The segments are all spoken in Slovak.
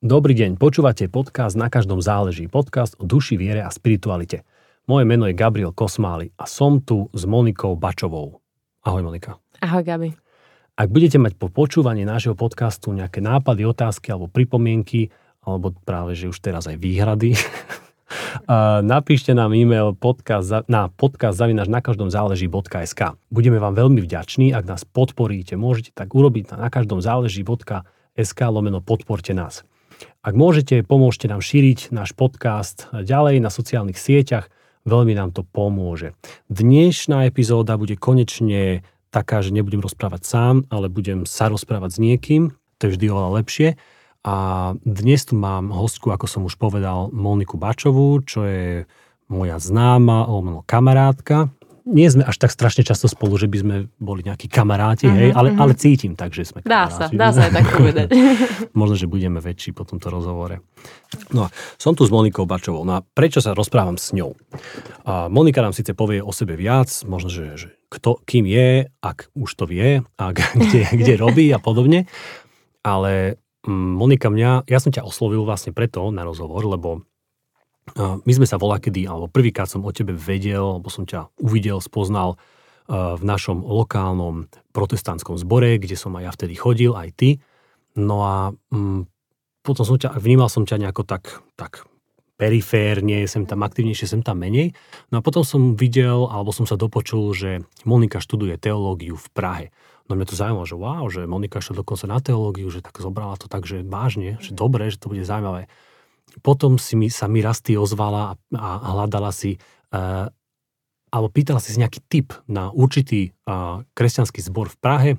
Dobrý deň, počúvate podcast Na každom záleží, podcast o duši, viere a spiritualite. Moje meno je Gabriel Kosmály a som tu s Monikou Bačovou. Ahoj Monika. Ahoj Gabi. Ak budete mať po počúvaní nášho podcastu nejaké nápady, otázky alebo pripomienky, alebo práve, že už teraz aj výhrady, napíšte nám e-mail podcast na podcast zavinaš na každom záleží.sk. Budeme vám veľmi vďační, ak nás podporíte. Môžete tak urobiť na, na každom záleží.sk lomeno podporte nás. Ak môžete, pomôžte nám šíriť náš podcast ďalej na sociálnych sieťach, veľmi nám to pomôže. Dnešná epizóda bude konečne taká, že nebudem rozprávať sám, ale budem sa rozprávať s niekým, to je vždy oveľa lepšie. A dnes tu mám hostku, ako som už povedal, Moniku Bačovú, čo je moja známa, alebo kamarátka, nie sme až tak strašne často spolu, že by sme boli nejakí kamaráti, uh-huh, hej, ale, uh-huh. ale cítim tak, že sme dá kamaráti. Dá sa, dá sa aj tak povedať. Možno, že budeme väčší po tomto rozhovore. No a som tu s Monikou Bačovou. No a prečo sa rozprávam s ňou? A Monika nám síce povie o sebe viac, možno, že, že kto, kým je, ak už to vie, ak kde, kde robí a podobne, ale mm, Monika mňa, ja som ťa oslovil vlastne preto na rozhovor, lebo my sme sa volá kedy, alebo prvýkrát som o tebe vedel, alebo som ťa uvidel, spoznal v našom lokálnom protestantskom zbore, kde som aj ja vtedy chodil, aj ty. No a mm, potom som ťa, vnímal som ťa nejako tak, tak periférne, sem tam aktivnejšie, sem tam menej. No a potom som videl, alebo som sa dopočul, že Monika študuje teológiu v Prahe. No mňa to zaujímalo, že wow, že Monika šla dokonca na teológiu, že tak zobrala to tak, že vážne, že dobre, že to bude zaujímavé potom si mi, sa mi Rasty ozvala a, a hľadala si, uh, alebo pýtala si nejaký tip na určitý uh, kresťanský zbor v Prahe,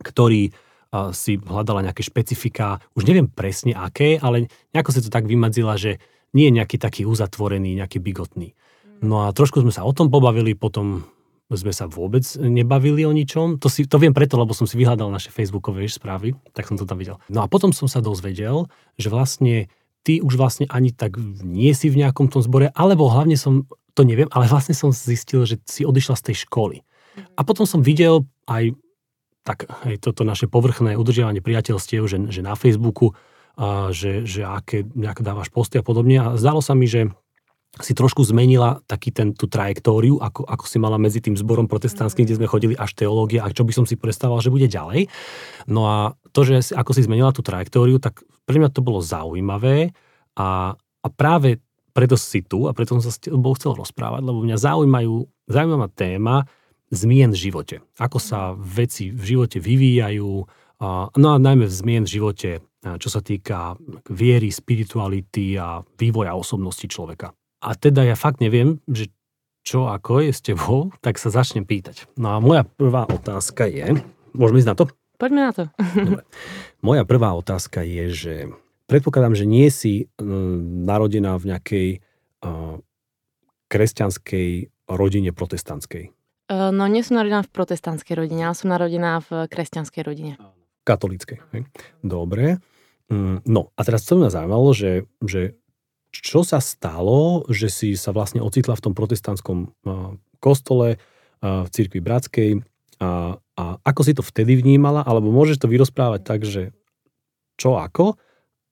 ktorý uh, si hľadala nejaké špecifika, už neviem presne aké, ale nejako si to tak vymadzila, že nie je nejaký taký uzatvorený, nejaký bigotný. No a trošku sme sa o tom pobavili, potom sme sa vôbec nebavili o ničom. To, si, to viem preto, lebo som si vyhľadal naše facebookové správy, tak som to tam videl. No a potom som sa dozvedel, že vlastne ty už vlastne ani tak nie si v nejakom tom zbore, alebo hlavne som, to neviem, ale vlastne som zistil, že si odišla z tej školy. A potom som videl aj tak aj toto naše povrchné udržiavanie priateľstiev, že, že na Facebooku, a že, že aké nejak dávaš posty a podobne. A zdalo sa mi, že si trošku zmenila taký ten, tú trajektóriu, ako, ako si mala medzi tým zborom protestantským, kde sme chodili až teológia a čo by som si predstavoval, že bude ďalej. No a to, že ako si zmenila tú trajektóriu, tak pre mňa to bolo zaujímavé a, a práve preto si tu a preto som sa s tebou chcel rozprávať, lebo mňa zaujímajú, zaujímavá téma zmien v živote. Ako sa veci v živote vyvíjajú, a, no a najmä v zmien v živote, čo sa týka viery, spirituality a vývoja osobnosti človeka. A teda ja fakt neviem, že čo ako je s tebou, tak sa začnem pýtať. No a moja prvá otázka je, môžeme ísť na to? Poďme na to. Dobre. Moja prvá otázka je, že predpokladám, že nie si mm, narodená v nejakej uh, kresťanskej rodine protestantskej. Uh, no nie som narodená v protestantskej rodine, ale som narodená v kresťanskej rodine. Katolíckej. Dobre. Mm, no a teraz to mňa zaujímalo, že, že čo sa stalo, že si sa vlastne ocitla v tom protestantskom uh, kostole, uh, v cirkvi bratskej a a ako si to vtedy vnímala, alebo môžeš to vyrozprávať tak, že čo ako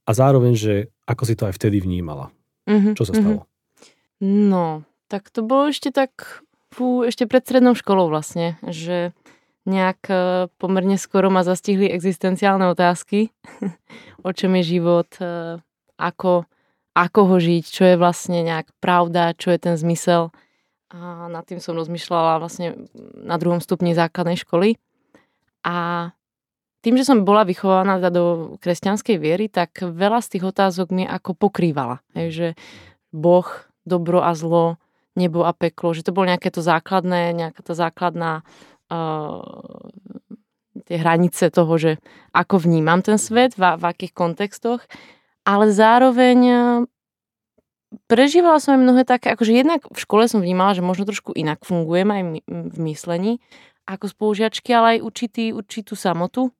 a zároveň, že ako si to aj vtedy vnímala. Mm-hmm, čo sa stalo? Mm-hmm. No, tak to bolo ešte tak, fú, ešte pred strednou školou vlastne, že nejak e, pomerne skoro ma zastihli existenciálne otázky, o čom je život, ako, ako ho žiť, čo je vlastne nejak pravda, čo je ten zmysel a nad tým som rozmýšľala vlastne na druhom stupni základnej školy. A tým, že som bola vychovaná do kresťanskej viery, tak veľa z tých otázok mi ako pokrývala. Hej, že Boh, dobro a zlo, nebo a peklo, že to bolo nejaké to základné, nejaká tá základná uh, tie hranice toho, že ako vnímam ten svet, v, v akých kontextoch, ale zároveň prežívala som aj mnohé také, akože jednak v škole som vnímala, že možno trošku inak fungujem aj v myslení ako spolužiačky, ale aj určitý, určitú samotu.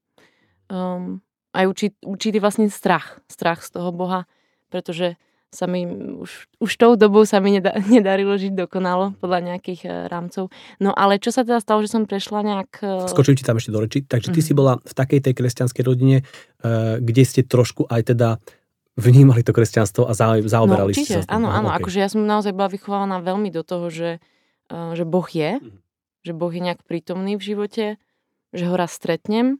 Um, aj určit, určitý vlastne strach. Strach z toho Boha, pretože sa mi už, už tou dobou sa mi nedá, nedarilo žiť dokonalo podľa nejakých uh, rámcov. No ale čo sa teda stalo, že som prešla nejak... Uh... Skočím ti tam ešte do reči. Takže ty mm. si bola v takej tej kresťanskej rodine, uh, kde ste trošku aj teda vnímali to kresťanstvo a zaoberali no, určite, sa áno, no, áno, okay. akože ja som naozaj bola vychovaná veľmi do toho, že, uh, že Boh je, mm. že Boh je nejak prítomný v živote, že ho raz stretnem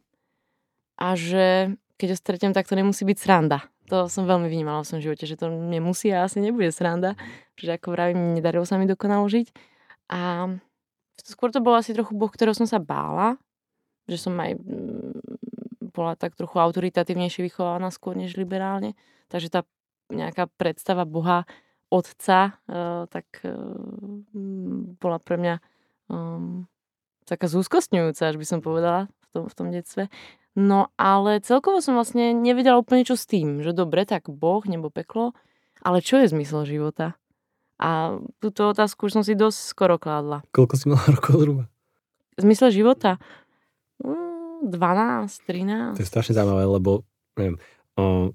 a že keď ho stretnem, tak to nemusí byť sranda. To som veľmi vnímala v svojom živote, že to nemusí a asi nebude sranda, že ako vravím, nedarilo sa mi dokonalo žiť. A skôr to bolo asi trochu Boh, ktorého som sa bála, že som aj mm, bola tak trochu autoritatívnejšie vychovaná skôr než liberálne. Takže tá nejaká predstava Boha, otca, uh, tak uh, bola pre mňa um, taká zúskostňujúca, až by som povedala v tom, v tom detstve. No ale celkovo som vlastne nevedela úplne čo s tým, že dobre, tak Boh nebo peklo, ale čo je zmysel života? A túto otázku už som si dosť skoro kládla. Koľko si mala rokov zhruba? Zmysel života? 12, mm, 13. To je strašne zaujímavé, lebo neviem, o,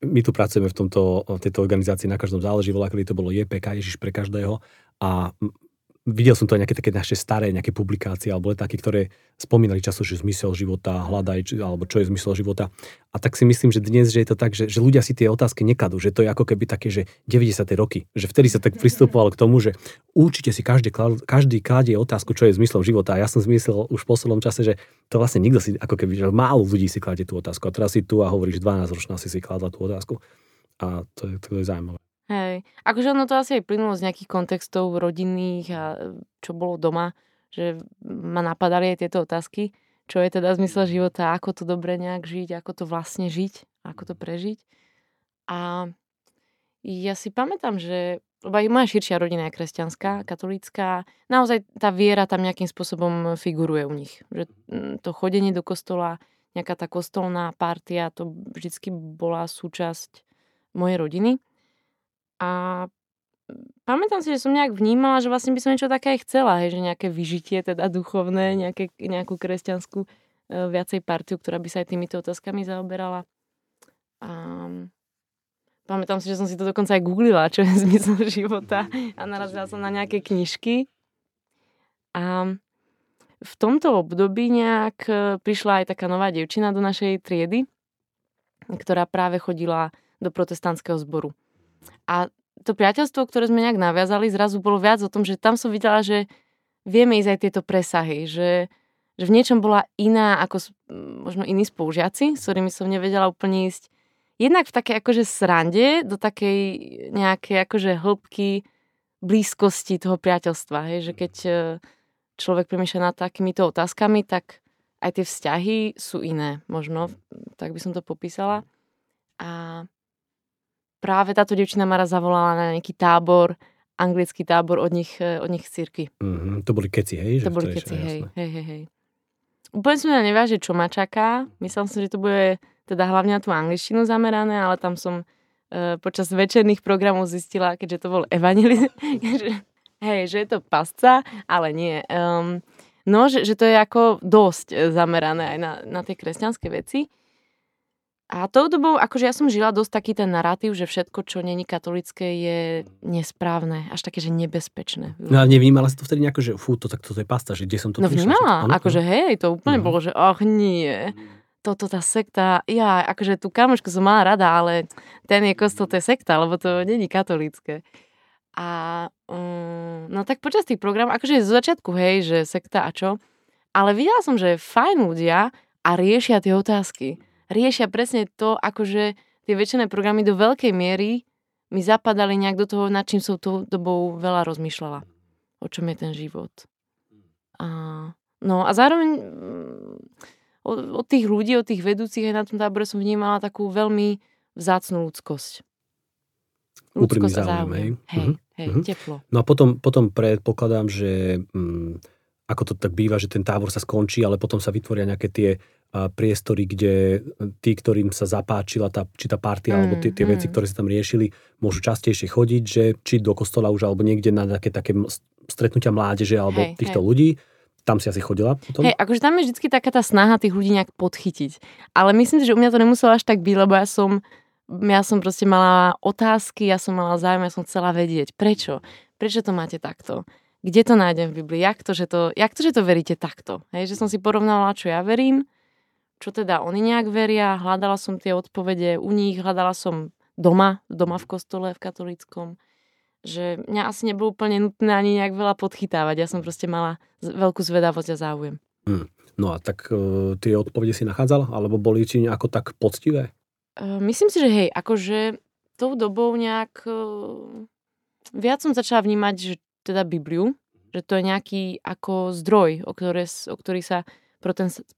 my tu pracujeme v, tomto, v tejto organizácii, na každom záleží, volá, kedy to bolo JPK, Ježiš pre každého. A videl som to aj nejaké také naše staré nejaké publikácie alebo také, ktoré spomínali často, že zmysel života, hľadaj, alebo čo je zmysel života. A tak si myslím, že dnes, že je to tak, že, že ľudia si tie otázky nekladú, že to je ako keby také, že 90. roky, že vtedy sa tak pristupovalo k tomu, že určite si každý, každý kladie otázku, čo je zmyslom života. A ja som zmyslel už v poslednom čase, že to vlastne nikto si, ako keby, že málo ľudí si kladie tú otázku. A teraz si tu a hovoríš, 12 ročná si si kladla tú otázku. A to je, to je zaujímavé. Hej. Akože ono to asi aj plynulo z nejakých kontextov rodinných a čo bolo doma, že ma napadali aj tieto otázky, čo je teda zmysel života, ako to dobre nejak žiť, ako to vlastne žiť, ako to prežiť. A ja si pamätám, že lebo aj moja širšia rodina je kresťanská, katolícka, naozaj tá viera tam nejakým spôsobom figuruje u nich. Že mm, to chodenie do kostola, nejaká tá kostolná partia, to vždycky bola súčasť mojej rodiny. A pamätám si, že som nejak vnímala, že vlastne by som niečo také aj chcela, hej, že nejaké vyžitie teda duchovné, nejaké, nejakú kresťanskú e, viacej partiu, ktorá by sa aj týmito otázkami zaoberala. A pamätám si, že som si to dokonca aj googlila, čo je zmysel života a narazila som na nejaké knižky. A v tomto období nejak e, prišla aj taká nová devčina do našej triedy, ktorá práve chodila do protestantského zboru. A to priateľstvo, ktoré sme nejak naviazali, zrazu bolo viac o tom, že tam som videla, že vieme ísť aj tieto presahy, že, že v niečom bola iná ako možno iní spolužiaci, s ktorými som nevedela úplne ísť. Jednak v takej akože srande, do takej nejakej akože hĺbky blízkosti toho priateľstva. Hej? Že keď e, človek premýšľa nad takýmito otázkami, tak aj tie vzťahy sú iné, možno, tak by som to popísala. A práve táto devčina ma raz zavolala na nejaký tábor, anglický tábor od nich, e, od nich z cirky. Mm-hmm. To boli keci, hej? To boli keci, hej, hej, hej, hej. Úplne som ja neváže, čo ma čaká. Myslel som, že to bude teda hlavne na tú angličtinu zamerané, ale tam som e, počas večerných programov zistila, keďže to bol evangelist, že, hej, že je to pasca, ale nie. Um, no, že, že to je ako dosť e, zamerané aj na, na tie kresťanské veci. A tou dobou, akože ja som žila dosť taký ten narratív, že všetko, čo není katolické, je nesprávne, až také, že nebezpečné. No a nevnímala si to vtedy nejako, že fú, to tak toto je pasta, že kde som to No vnímala, akože hej, to úplne uh-huh. bolo, že ach nie, toto tá sekta, ja, akože tú kamošku som mala rada, ale ten je kostol, to je sekta, lebo to není katolícke. A um, no tak počas tých programov, akože z začiatku, hej, že sekta a čo, ale videla som, že fajn ľudia a riešia tie otázky riešia presne to, akože tie väčšiné programy do veľkej miery mi zapadali nejak do toho, nad čím som tou dobou veľa rozmýšľala. O čom je ten život. A, no a zároveň mm, od, od tých ľudí, od tých vedúcich aj na tom tábore som vnímala takú veľmi vzácnú ľudskosť. A záujem. Hej, hej, uh-huh. hej uh-huh. teplo. No a potom, potom predpokladám, že mm, ako to tak býva, že ten tábor sa skončí, ale potom sa vytvoria nejaké tie priestory, kde tí, ktorým sa zapáčila tá, či tá partia, mm, alebo tie, tie mm. veci, ktoré sa tam riešili, môžu častejšie chodiť, že či do kostola už, alebo niekde na také, také stretnutia mládeže, alebo hej, týchto hej. ľudí. Tam si asi chodila potom? Hej, akože tam je vždy taká tá snaha tých ľudí nejak podchytiť. Ale myslím si, že u mňa to nemuselo až tak byť, lebo ja som, ja som proste mala otázky, ja som mala záujem, ja som chcela vedieť. Prečo? Prečo to máte takto? Kde to nájdem v Biblii? Jak to, že to, jak to, že to veríte takto? Hej, že som si porovnala, čo ja verím, čo teda oni nejak veria, hľadala som tie odpovede u nich, hľadala som doma, doma v kostole, v katolíckom, že mňa asi nebolo úplne nutné ani nejak veľa podchytávať. Ja som proste mala veľkú zvedavosť a záujem. Hmm. No a tak uh, tie odpovede si nachádzala? Alebo boli ti nejako tak poctivé? Uh, myslím si, že hej, akože tou dobou nejak uh, viac som začala vnímať, že teda Bibliu, že to je nejaký ako zdroj, o, ktoré, o ktorý sa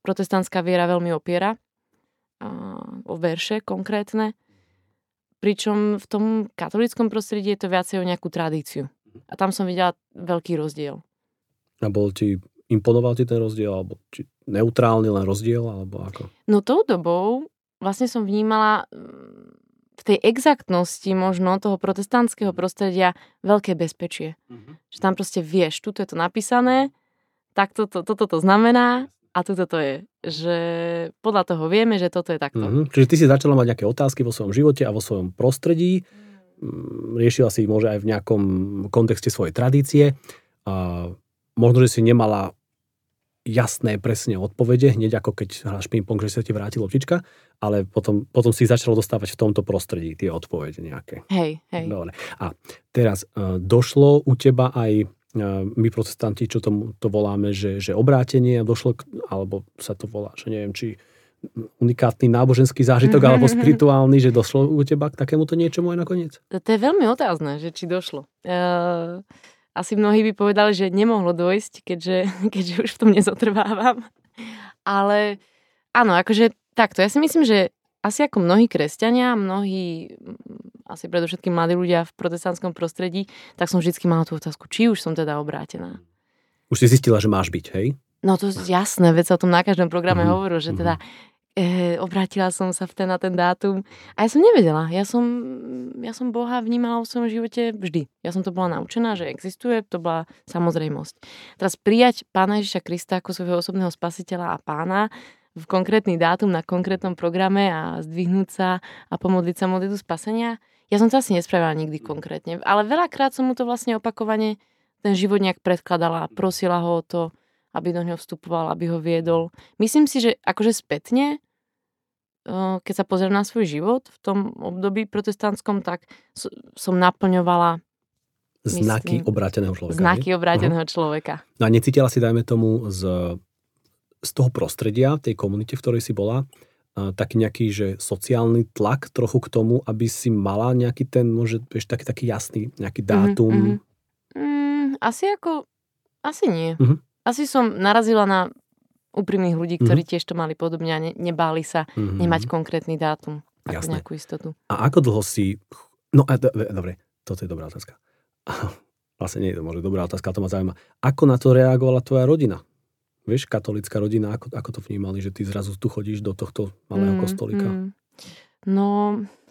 protestantská viera veľmi opiera, o verše konkrétne. Pričom v tom katolickom prostredí je to viacej o nejakú tradíciu. A tam som videla veľký rozdiel. A bol ti, imponoval ti ten rozdiel, alebo či neutrálny len rozdiel, alebo ako? No tou dobou vlastne som vnímala mm, v tej exaktnosti možno toho protestantského prostredia veľké bezpečie. Uh-huh. Že tam proste vieš, tu je to napísané, tak toto to, to, to, to znamená a toto to je, že podľa toho vieme, že toto je takto. Mm-hmm. Čiže ty si začala mať nejaké otázky vo svojom živote a vo svojom prostredí, mm, riešila si môže aj v nejakom kontexte svojej tradície. A možno, že si nemala jasné, presne odpovede, hneď ako keď hráš ping-pong, že sa ti vráti loptička, ale potom, potom si začal dostávať v tomto prostredí tie odpovede nejaké. Hej, hej. Dobre. A teraz uh, došlo u teba aj my protestanti, čo tomu to voláme, že, že obrátenie došlo, k, alebo sa to volá, že neviem, či unikátny náboženský zážitok alebo spirituálny, že došlo u teba k takémuto niečomu aj nakoniec? To je veľmi otázne, že či došlo. Uh, asi mnohí by povedali, že nemohlo dojsť, keďže, keďže už v tom nezotrvávam. Ale áno, akože takto. Ja si myslím, že asi ako mnohí kresťania, mnohí asi predovšetkým mladí ľudia v protestantskom prostredí, tak som vždy mala tú otázku, či už som teda obrátená. Už si zistila, že máš byť, hej? No to je jasné, veď sa o tom na každom programe mm-hmm. hovoril, že teda e, obrátila som sa v ten na ten dátum. A ja som nevedela. Ja som, ja som Boha vnímala v svojom živote vždy. Ja som to bola naučená, že existuje, to bola samozrejmosť. Teraz prijať Pána Ježiša Krista ako svojho osobného spasiteľa a pána v konkrétny dátum na konkrétnom programe a zdvihnúť sa a pomodliť sa modlitu spasenia, ja som to asi nespravila nikdy konkrétne, ale veľakrát som mu to vlastne opakovane ten život nejak predkladala prosila ho o to, aby do ňoho vstupoval, aby ho viedol. Myslím si, že akože spätne, keď sa pozriem na svoj život v tom období protestantskom, tak som naplňovala Znaky myslím, obráteného človeka. Znaky nie? obráteného uh-huh. človeka. No a necítila si, dajme tomu, z, z toho prostredia, tej komunite, v ktorej si bola, taký nejaký, že sociálny tlak trochu k tomu, aby si mala nejaký ten, môže, vieš, taký, taký jasný, nejaký mhm, dátum? Mm-hmm. Mm, asi ako, asi nie. Mm-hmm. Asi som narazila na úprimných ľudí, ktorí mm-hmm. tiež to mali podobne a ne, nebáli sa mm-hmm. nemať konkrétny dátum. Ako Jasné. nejakú istotu. A ako dlho si... No, a, dobre, toto je dobrá otázka. Vlastne nie je to možno dobrá otázka, to ma zaujíma. Ako na to reagovala tvoja rodina? Vieš, katolická rodina, ako, ako to vnímali, že ty zrazu tu chodíš do tohto malého mm, kostolika? Mm. No,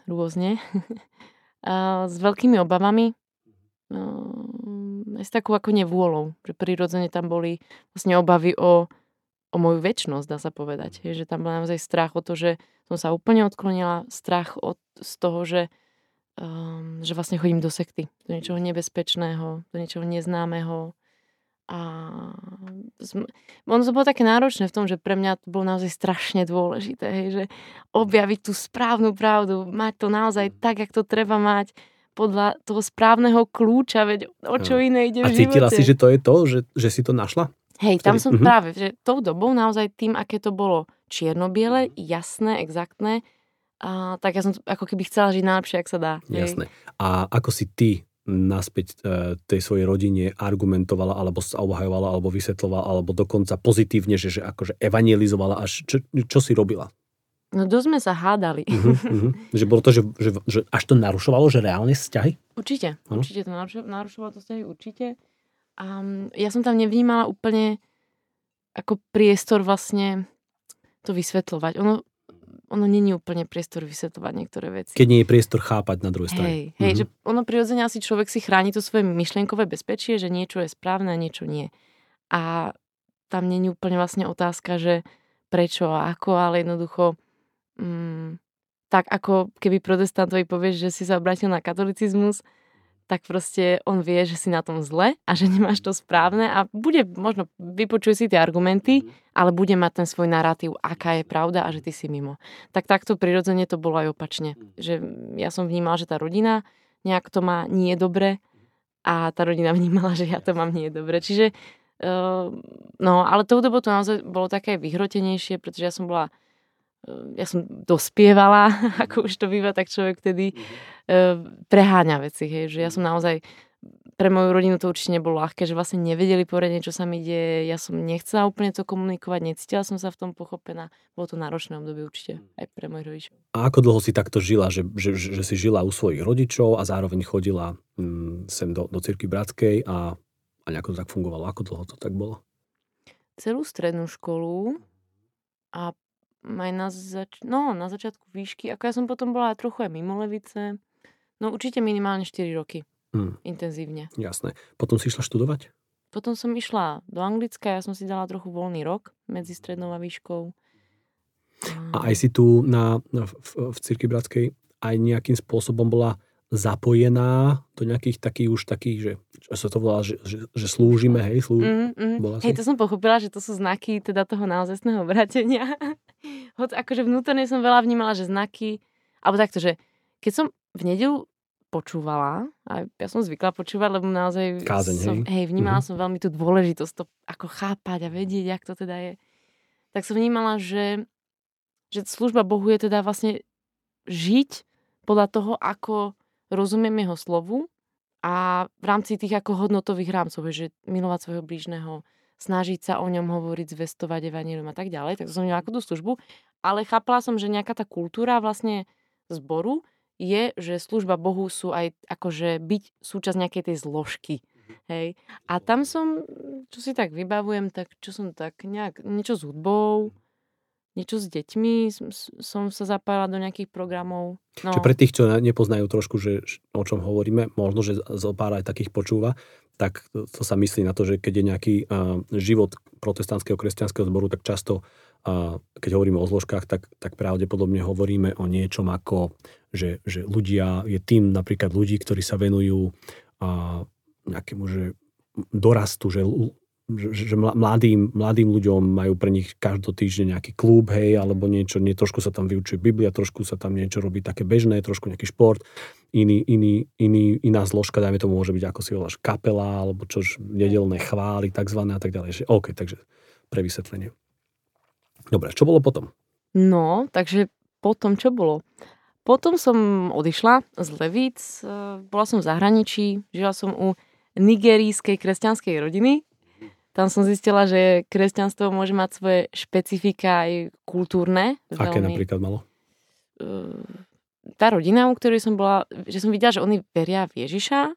rôzne. S veľkými obavami, aj s takou ako nevôľou, že prirodzene tam boli vlastne obavy o, o moju väčnosť, dá sa povedať. Je, že tam bol naozaj strach o to, že som sa úplne odklonila, strach od, z toho, že, um, že vlastne chodím do sekty, do niečoho nebezpečného, do niečoho neznámeho, a ono to bolo také náročné v tom, že pre mňa to bolo naozaj strašne dôležité, hej, že objaviť tú správnu pravdu, mať to naozaj tak, jak to treba mať, podľa toho správneho kľúča, veď o čo iné ide v A cítila si, že to je to, že, že si to našla? Hej, tam som uh-huh. práve, že tou dobou naozaj tým, aké to bolo čierno-biele, jasné, exaktné, a, tak ja som ako keby chcela žiť najlepšie, ak sa dá. Jasné. A ako si ty naspäť e, tej svojej rodine argumentovala, alebo sa obhajovala, alebo vysvetlovala, alebo dokonca pozitívne, že, že akože evangelizovala, až čo, čo si robila? No dosť sme sa hádali. Uh-huh, uh-huh. Že bolo to, že, že, že až to narušovalo, že reálne vzťahy? Určite, uh-huh. určite to narušovalo to vzťahy, určite. A ja som tam nevnímala úplne ako priestor vlastne to vysvetľovať. Ono ono není úplne priestor vysvetľovať niektoré veci. Keď nie je priestor chápať na druhej strane. Hej, hej mm-hmm. že ono prirodzene asi človek si chráni to svoje myšlienkové bezpečie, že niečo je správne a niečo nie. A tam není úplne vlastne otázka, že prečo a ako, ale jednoducho mm, tak ako keby protestantovi povieš, že si sa obrátil na katolicizmus, tak proste on vie, že si na tom zle a že nemáš to správne a bude, možno vypočuje si tie argumenty, ale bude mať ten svoj narratív, aká je pravda a že ty si mimo. Tak takto prirodzene to bolo aj opačne. Že ja som vnímala, že tá rodina nejak to má nie dobre a tá rodina vnímala, že ja to mám nie dobre. Čiže uh, no, ale tou dobou to naozaj bolo také vyhrotenejšie, pretože ja som bola ja som dospievala, ako už to býva, tak človek vtedy uh, preháňa veci, hej, že ja som naozaj pre moju rodinu to určite nebolo ľahké, že vlastne nevedeli poriadne, čo sa mi deje. Ja som nechcela úplne to komunikovať, necítila som sa v tom pochopená. Bolo to náročné obdobie určite aj pre mojich rodičov. A ako dlho si takto žila, že, že, že si žila u svojich rodičov a zároveň chodila hm, sem do, do cirky bratskej a, a nejako to tak fungovalo? Ako dlho to tak bolo? Celú strednú školu a aj na, zač- no, na začiatku výšky. Ako ja som potom bola trochu aj mimo Levice. No určite minimálne 4 roky. Hmm. Intenzívne. Jasné. Potom si išla študovať? Potom som išla do Anglicka, ja som si dala trochu voľný rok medzi strednou a výškou. A aj si tu na, v, v Cirky Bratskej aj nejakým spôsobom bola zapojená do nejakých takých už takých, že, že sa to volá, že, že, že slúžime, hej? Slú... Mm, mm. Hej, to som pochopila, že to sú znaky teda toho naozajstného obratenia. Hoď akože vnútorne som veľa vnímala, že znaky, alebo takto, že keď som v nedelu počúvala. A ja som zvykla počúvať, lebo naozaj Kázeň, som, hej. hej, vnímala mm-hmm. som veľmi tú dôležitosť to ako chápať a vedieť, jak to teda je. Tak som vnímala, že, že služba Bohu je teda vlastne žiť podľa toho, ako rozumiem jeho slovu a v rámci tých ako hodnotových rámcov, že milovať svojho blížneho, snažiť sa o ňom hovoriť, zvestovať evanílium a tak ďalej. Tak som mala ako tú službu. Ale chápala som, že nejaká tá kultúra vlastne zboru je, že služba Bohu sú aj akože byť súčasť nejakej tej zložky. Mhm. Hej. A tam som, čo si tak vybavujem, tak čo som tak nejak, niečo s hudbou, niečo s deťmi, som sa zapájala do nejakých programov. No. Čiže pre tých, čo nepoznajú trošku, že o čom hovoríme, možno, že zo pár aj takých počúva, tak to, to sa myslí na to, že keď je nejaký uh, život protestantského kresťanského zboru, tak často, uh, keď hovoríme o zložkách, tak, tak pravdepodobne hovoríme o niečom ako že, že ľudia, je tým napríklad ľudí, ktorí sa venujú a, nejakému, že dorastu, že, že, mladým, mladým ľuďom majú pre nich každotýždeň nejaký klub, hej, alebo niečo, nie, trošku sa tam vyučuje Biblia, trošku sa tam niečo robí také bežné, trošku nejaký šport, iný, iný, iný, iná zložka, dajme tomu, môže byť, ako si voláš, kapela, alebo čož, nedelné chvály, takzvané a tak ďalej. Že, OK, takže pre vysvetlenie. Dobre, čo bolo potom? No, takže potom čo bolo? Potom som odišla z Levíc, e, bola som v zahraničí, žila som u nigerijskej kresťanskej rodiny. Tam som zistila, že kresťanstvo môže mať svoje špecifika aj kultúrne. Aké veľmi. napríklad malo? Tá rodina, u ktorej som bola, že som videla, že oni veria v Ježiša,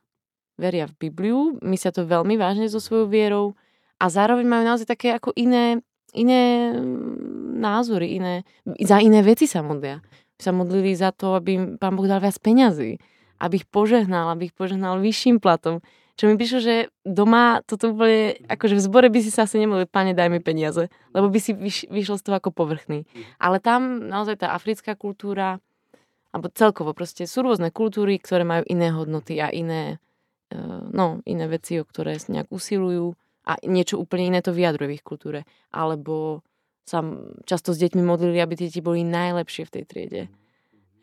veria v Bibliu, myslia to veľmi vážne so svojou vierou a zároveň majú naozaj také ako iné, iné názory, iné, za iné veci sa modlia sa modlili za to, aby im pán Boh dal viac peňazí, aby ich požehnal, aby ich požehnal vyšším platom. Čo mi prišlo, že doma toto bude, akože v zbore by si sa asi nemodlil, pane, daj mi peniaze, lebo by si vyš, vyšiel z toho ako povrchný. Ale tam naozaj tá africká kultúra, alebo celkovo proste sú rôzne kultúry, ktoré majú iné hodnoty a iné, e, no, iné veci, o ktoré nejak usilujú a niečo úplne iné to vyjadruje v ich kultúre. Alebo sa často s deťmi modlili, aby deti boli najlepšie v tej triede.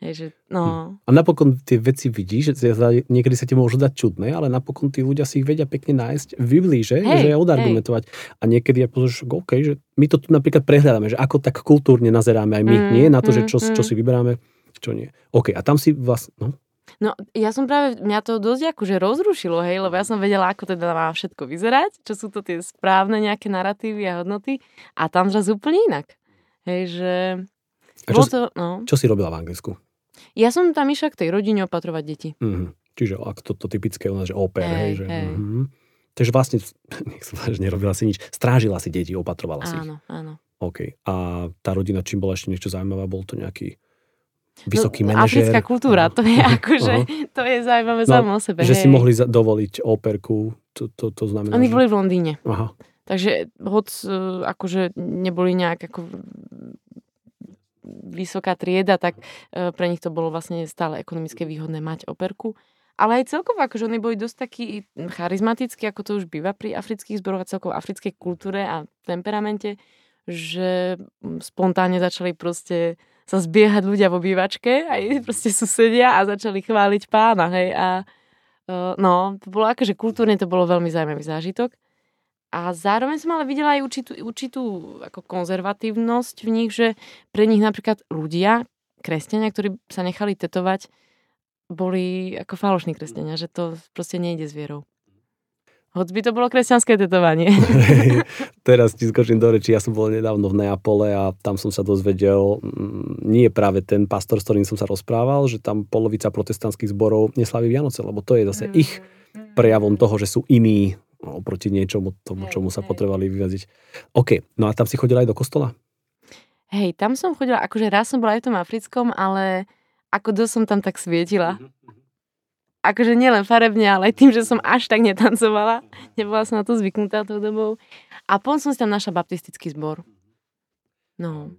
Hej, že, no. Hm. A napokon tie veci vidíš, že niekedy sa ti môžu dať čudné, ale napokon tí ľudia si ich vedia pekne nájsť v Biblii, že? Hej, že odargumentovať. Hej. A niekedy ja pozrieš, OK, že my to tu napríklad prehľadáme, že ako tak kultúrne nazeráme aj my, mm, nie na to, mm, že čo, mm. čo si vyberáme, čo nie. OK, a tam si vlastne, no, No, ja som práve, mňa to dosť akože rozrušilo, hej, lebo ja som vedela, ako teda má všetko vyzerať, čo sú to tie správne nejaké narratívy a hodnoty a tam zrazu úplne inak. Hej, že... A čo, to, no. čo si robila v Anglicku? Ja som tam išla k tej rodine opatrovať deti. Mm-hmm. Čiže ak to, to typické u nás, že oper, hej, hej, že... Hej. Mm-hmm. Takže vlastne, nech som že nerobila si nič, strážila si deti, opatrovala si Áno, áno. OK. A tá rodina, čím bola ešte niečo zaujímavá, bol to nejaký vysoký no, manažer. Africká kultúra, to je akože, to je zaujímavé no, samo o sebe. Že hej. si mohli dovoliť operku, to, to, to znamená, Oni že... boli v Londýne. Aha. Takže hoď e, akože neboli nejak ako vysoká trieda, tak e, pre nich to bolo vlastne stále ekonomické výhodné mať operku. Ale aj celkovo, akože oni boli dosť takí charizmatickí, ako to už býva pri afrických zboroch a celkovo africkej kultúre a temperamente, že spontánne začali proste sa zbiehať ľudia v obývačke aj proste susedia a začali chváliť pána, hej, a uh, no, to bolo akože kultúrne to bolo veľmi zaujímavý zážitok. A zároveň som ale videla aj určitú, určitú ako konzervatívnosť v nich, že pre nich napríklad ľudia, kresťania, ktorí sa nechali tetovať, boli ako falošní kresťania, že to proste nejde s vierou. Hoď by to bolo kresťanské tetovanie. Teraz ti skočím do reči, ja som bol nedávno v Neapole a tam som sa dozvedel, mm, nie práve ten pastor, s ktorým som sa rozprával, že tam polovica protestantských zborov neslaví Vianoce, lebo to je zase ich prejavom toho, že sú iní oproti niečomu tomu, čomu sa potrebovali vyjaziť. OK, no a tam si chodila aj do kostola? Hej, tam som chodila, akože raz som bola aj v tom africkom, ale ako dosť som tam tak svietila. Mm-hmm akože nielen farebne, ale aj tým, že som až tak netancovala. Nebola som na to zvyknutá tou dobou. A potom som si tam našla baptistický zbor. No.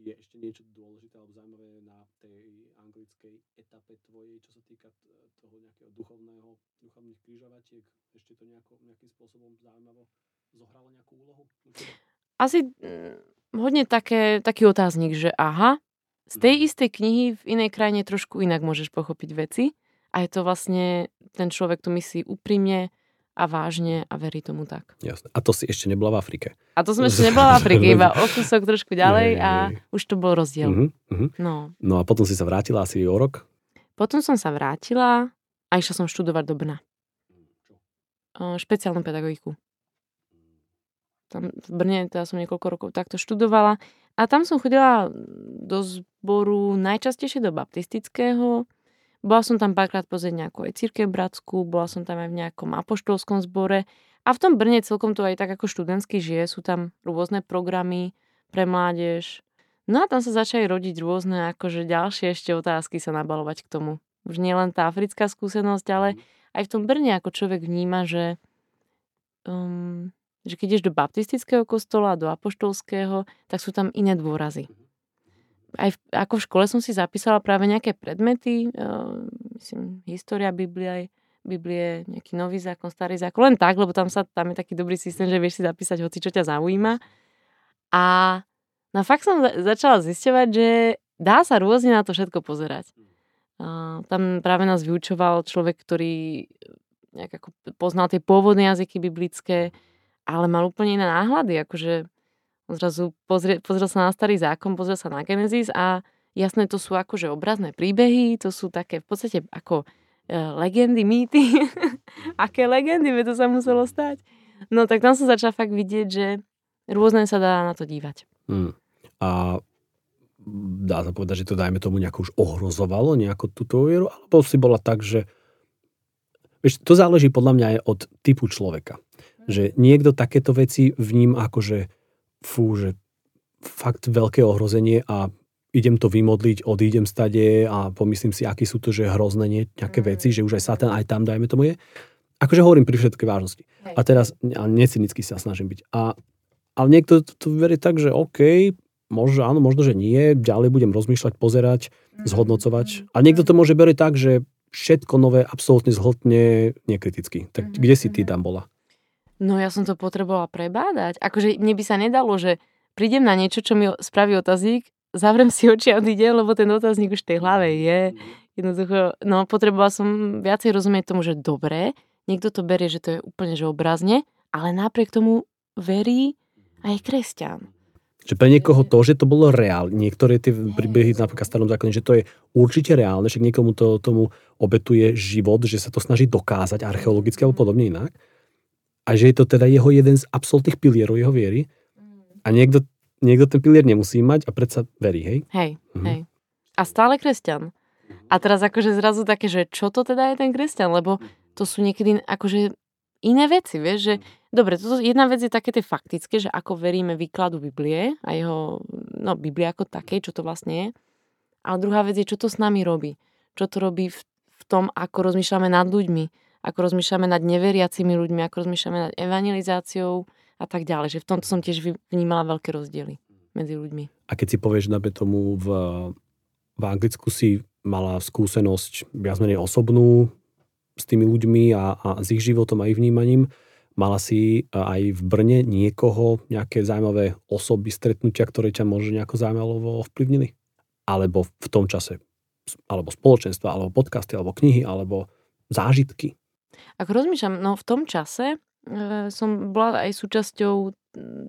Je ešte niečo dôležité alebo zaujímavé na tej anglickej etape tvojej, čo sa týka toho nejakého duchovného, duchovných krížovatiek? Ešte to nejako, nejakým spôsobom zaujímavo zohralo nejakú úlohu? Asi hm, hodne také, taký otáznik, že aha, z tej mhm. istej knihy v inej krajine trošku inak môžeš pochopiť veci. A je to vlastne, ten človek to myslí úprimne a vážne a verí tomu tak. Jasne. A to si ešte nebola v Afrike. A to som ešte nebola v Afrike, iba o kúsok trošku ďalej a už to bol rozdiel. Uh-huh, uh-huh. No. no a potom si sa vrátila asi o rok? Potom som sa vrátila a išla som študovať do Brna. O, špeciálnu pedagogiku. Tam v Brne teda som niekoľko rokov takto študovala a tam som chodila do zboru najčastejšie do baptistického, bola som tam párkrát pozrieť nejakú aj církev bratskú, bola som tam aj v nejakom apoštolskom zbore a v tom Brne celkom to aj tak ako študentský žije, sú tam rôzne programy pre mládež. No a tam sa začali rodiť rôzne akože ďalšie ešte otázky sa nabalovať k tomu. Už nie len tá africká skúsenosť, ale mhm. aj v tom Brne ako človek vníma, že, um, že keď ideš do baptistického kostola, do apoštolského, tak sú tam iné dôrazy. Aj v, ako v škole som si zapísala práve nejaké predmety, uh, myslím, história Biblie, Biblie, nejaký nový zákon, starý zákon, len tak, lebo tam, sa, tam je taký dobrý systém, že vieš si zapísať hoci, čo ťa zaujíma. A no fakt som začala zisťovať, že dá sa rôzne na to všetko pozerať. Uh, tam práve nás vyučoval človek, ktorý nejak ako poznal tie pôvodné jazyky biblické, ale mal úplne iné náhľady, akože zrazu pozrie, pozrel sa na starý zákon, pozrel sa na Genesis a jasné, to sú akože obrazné príbehy, to sú také v podstate ako e, legendy, mýty. Aké legendy by to sa muselo stať? No tak tam som začala fakt vidieť, že rôzne sa dá na to dívať. Hmm. A dá sa povedať, že to dajme tomu nejako už ohrozovalo nejako túto vieru, alebo si bola tak, že vieš, to záleží podľa mňa aj od typu človeka. Že niekto takéto veci vním ako, že fú, že fakt veľké ohrozenie a idem to vymodliť, odídem stade a pomyslím si, aký sú to, že hrozné nie, nejaké mm. veci, že už aj Satan aj tam, dajme tomu je. Akože hovorím pri všetkej vážnosti. Hej. A teraz, a necynicky sa snažím byť. A, ale niekto to, to verí tak, že OK, možno, áno, možno, že nie, ďalej budem rozmýšľať, pozerať, mm. zhodnocovať. A niekto to môže beriť tak, že všetko nové absolútne zhltne nekriticky. Tak mm. kde si ty tam bola? No ja som to potrebovala prebádať. Akože mne by sa nedalo, že prídem na niečo, čo mi spraví otazník, zavrem si oči a odídem, lebo ten otáznik už v tej hlave je. Jednoducho, no potrebovala som viacej rozumieť tomu, že dobre, niekto to berie, že to je úplne že obrazne, ale napriek tomu verí aj kresťan. Že pre niekoho to, že to bolo reálne, niektoré tie príbehy napríklad starom zákone, že to je určite reálne, že niekomu to tomu obetuje život, že sa to snaží dokázať archeologicky alebo podobne inak a že je to teda jeho jeden z absolútnych pilierov jeho viery a niekto, niekto ten pilier nemusí mať a predsa verí, hej? Hej, mhm. hej. A stále kresťan. A teraz akože zrazu také, že čo to teda je ten kresťan, lebo to sú niekedy akože iné veci, vieš, že dobre, toto, jedna vec je také tie faktické, že ako veríme výkladu Biblie a jeho, no Biblie ako takej, čo to vlastne je, ale druhá vec je, čo to s nami robí. Čo to robí v, v tom, ako rozmýšľame nad ľuďmi, ako rozmýšľame nad neveriacimi ľuďmi, ako rozmýšľame nad evangelizáciou a tak ďalej. Že v tomto som tiež vnímala veľké rozdiely medzi ľuďmi. A keď si povieš, dáme tomu v, v Anglicku si mala skúsenosť viac menej osobnú s tými ľuďmi a, a s ich životom a ich vnímaním. Mala si aj v Brne niekoho, nejaké zaujímavé osoby, stretnutia, ktoré ťa možno nejako zaujímavo ovplyvnili? Alebo v tom čase? Alebo spoločenstva, alebo podcasty, alebo knihy, alebo zážitky? Ako rozmýšľam, no v tom čase e, som bola aj súčasťou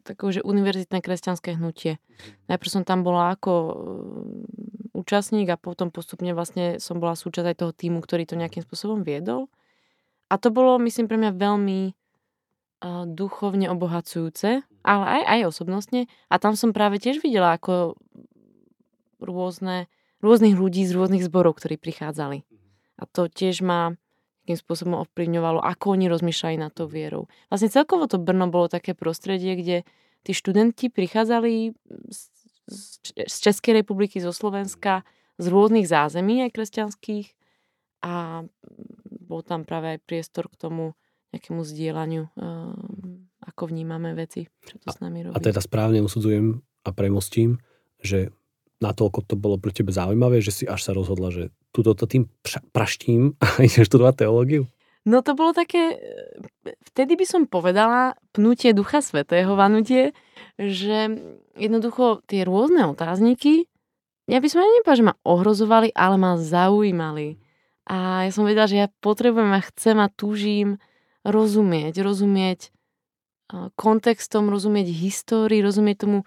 takého, že univerzitné kresťanské hnutie. Mhm. Najprv som tam bola ako e, účastník a potom postupne vlastne som bola súčasť aj toho týmu, ktorý to nejakým spôsobom viedol. A to bolo, myslím, pre mňa veľmi duchovne obohacujúce, ale aj, aj osobnostne. A tam som práve tiež videla ako rôzne, rôznych ľudí z rôznych zborov, ktorí prichádzali. A to tiež ma akým spôsobom ovplyvňovalo, ako oni rozmýšľali na to vierou. Vlastne celkovo to Brno bolo také prostredie, kde tí študenti prichádzali z, z Českej republiky, zo Slovenska, z rôznych zázemí aj kresťanských a bol tam práve aj priestor k tomu nejakému zdieľaniu, ehm, ako vnímame veci, čo to s nami robí. A teda správne usudzujem a premostím, že natoľko to bolo pre tebe zaujímavé, že si až sa rozhodla, že túto to tým praštím a ideš študovať teológiu? No to bolo také, vtedy by som povedala pnutie Ducha Svetého, vanutie, že jednoducho tie rôzne otázniky, ja by som ani nepovedala, že ma ohrozovali, ale ma zaujímali. A ja som vedela, že ja potrebujem a chcem a túžim rozumieť, rozumieť kontextom, rozumieť histórii, rozumieť tomu,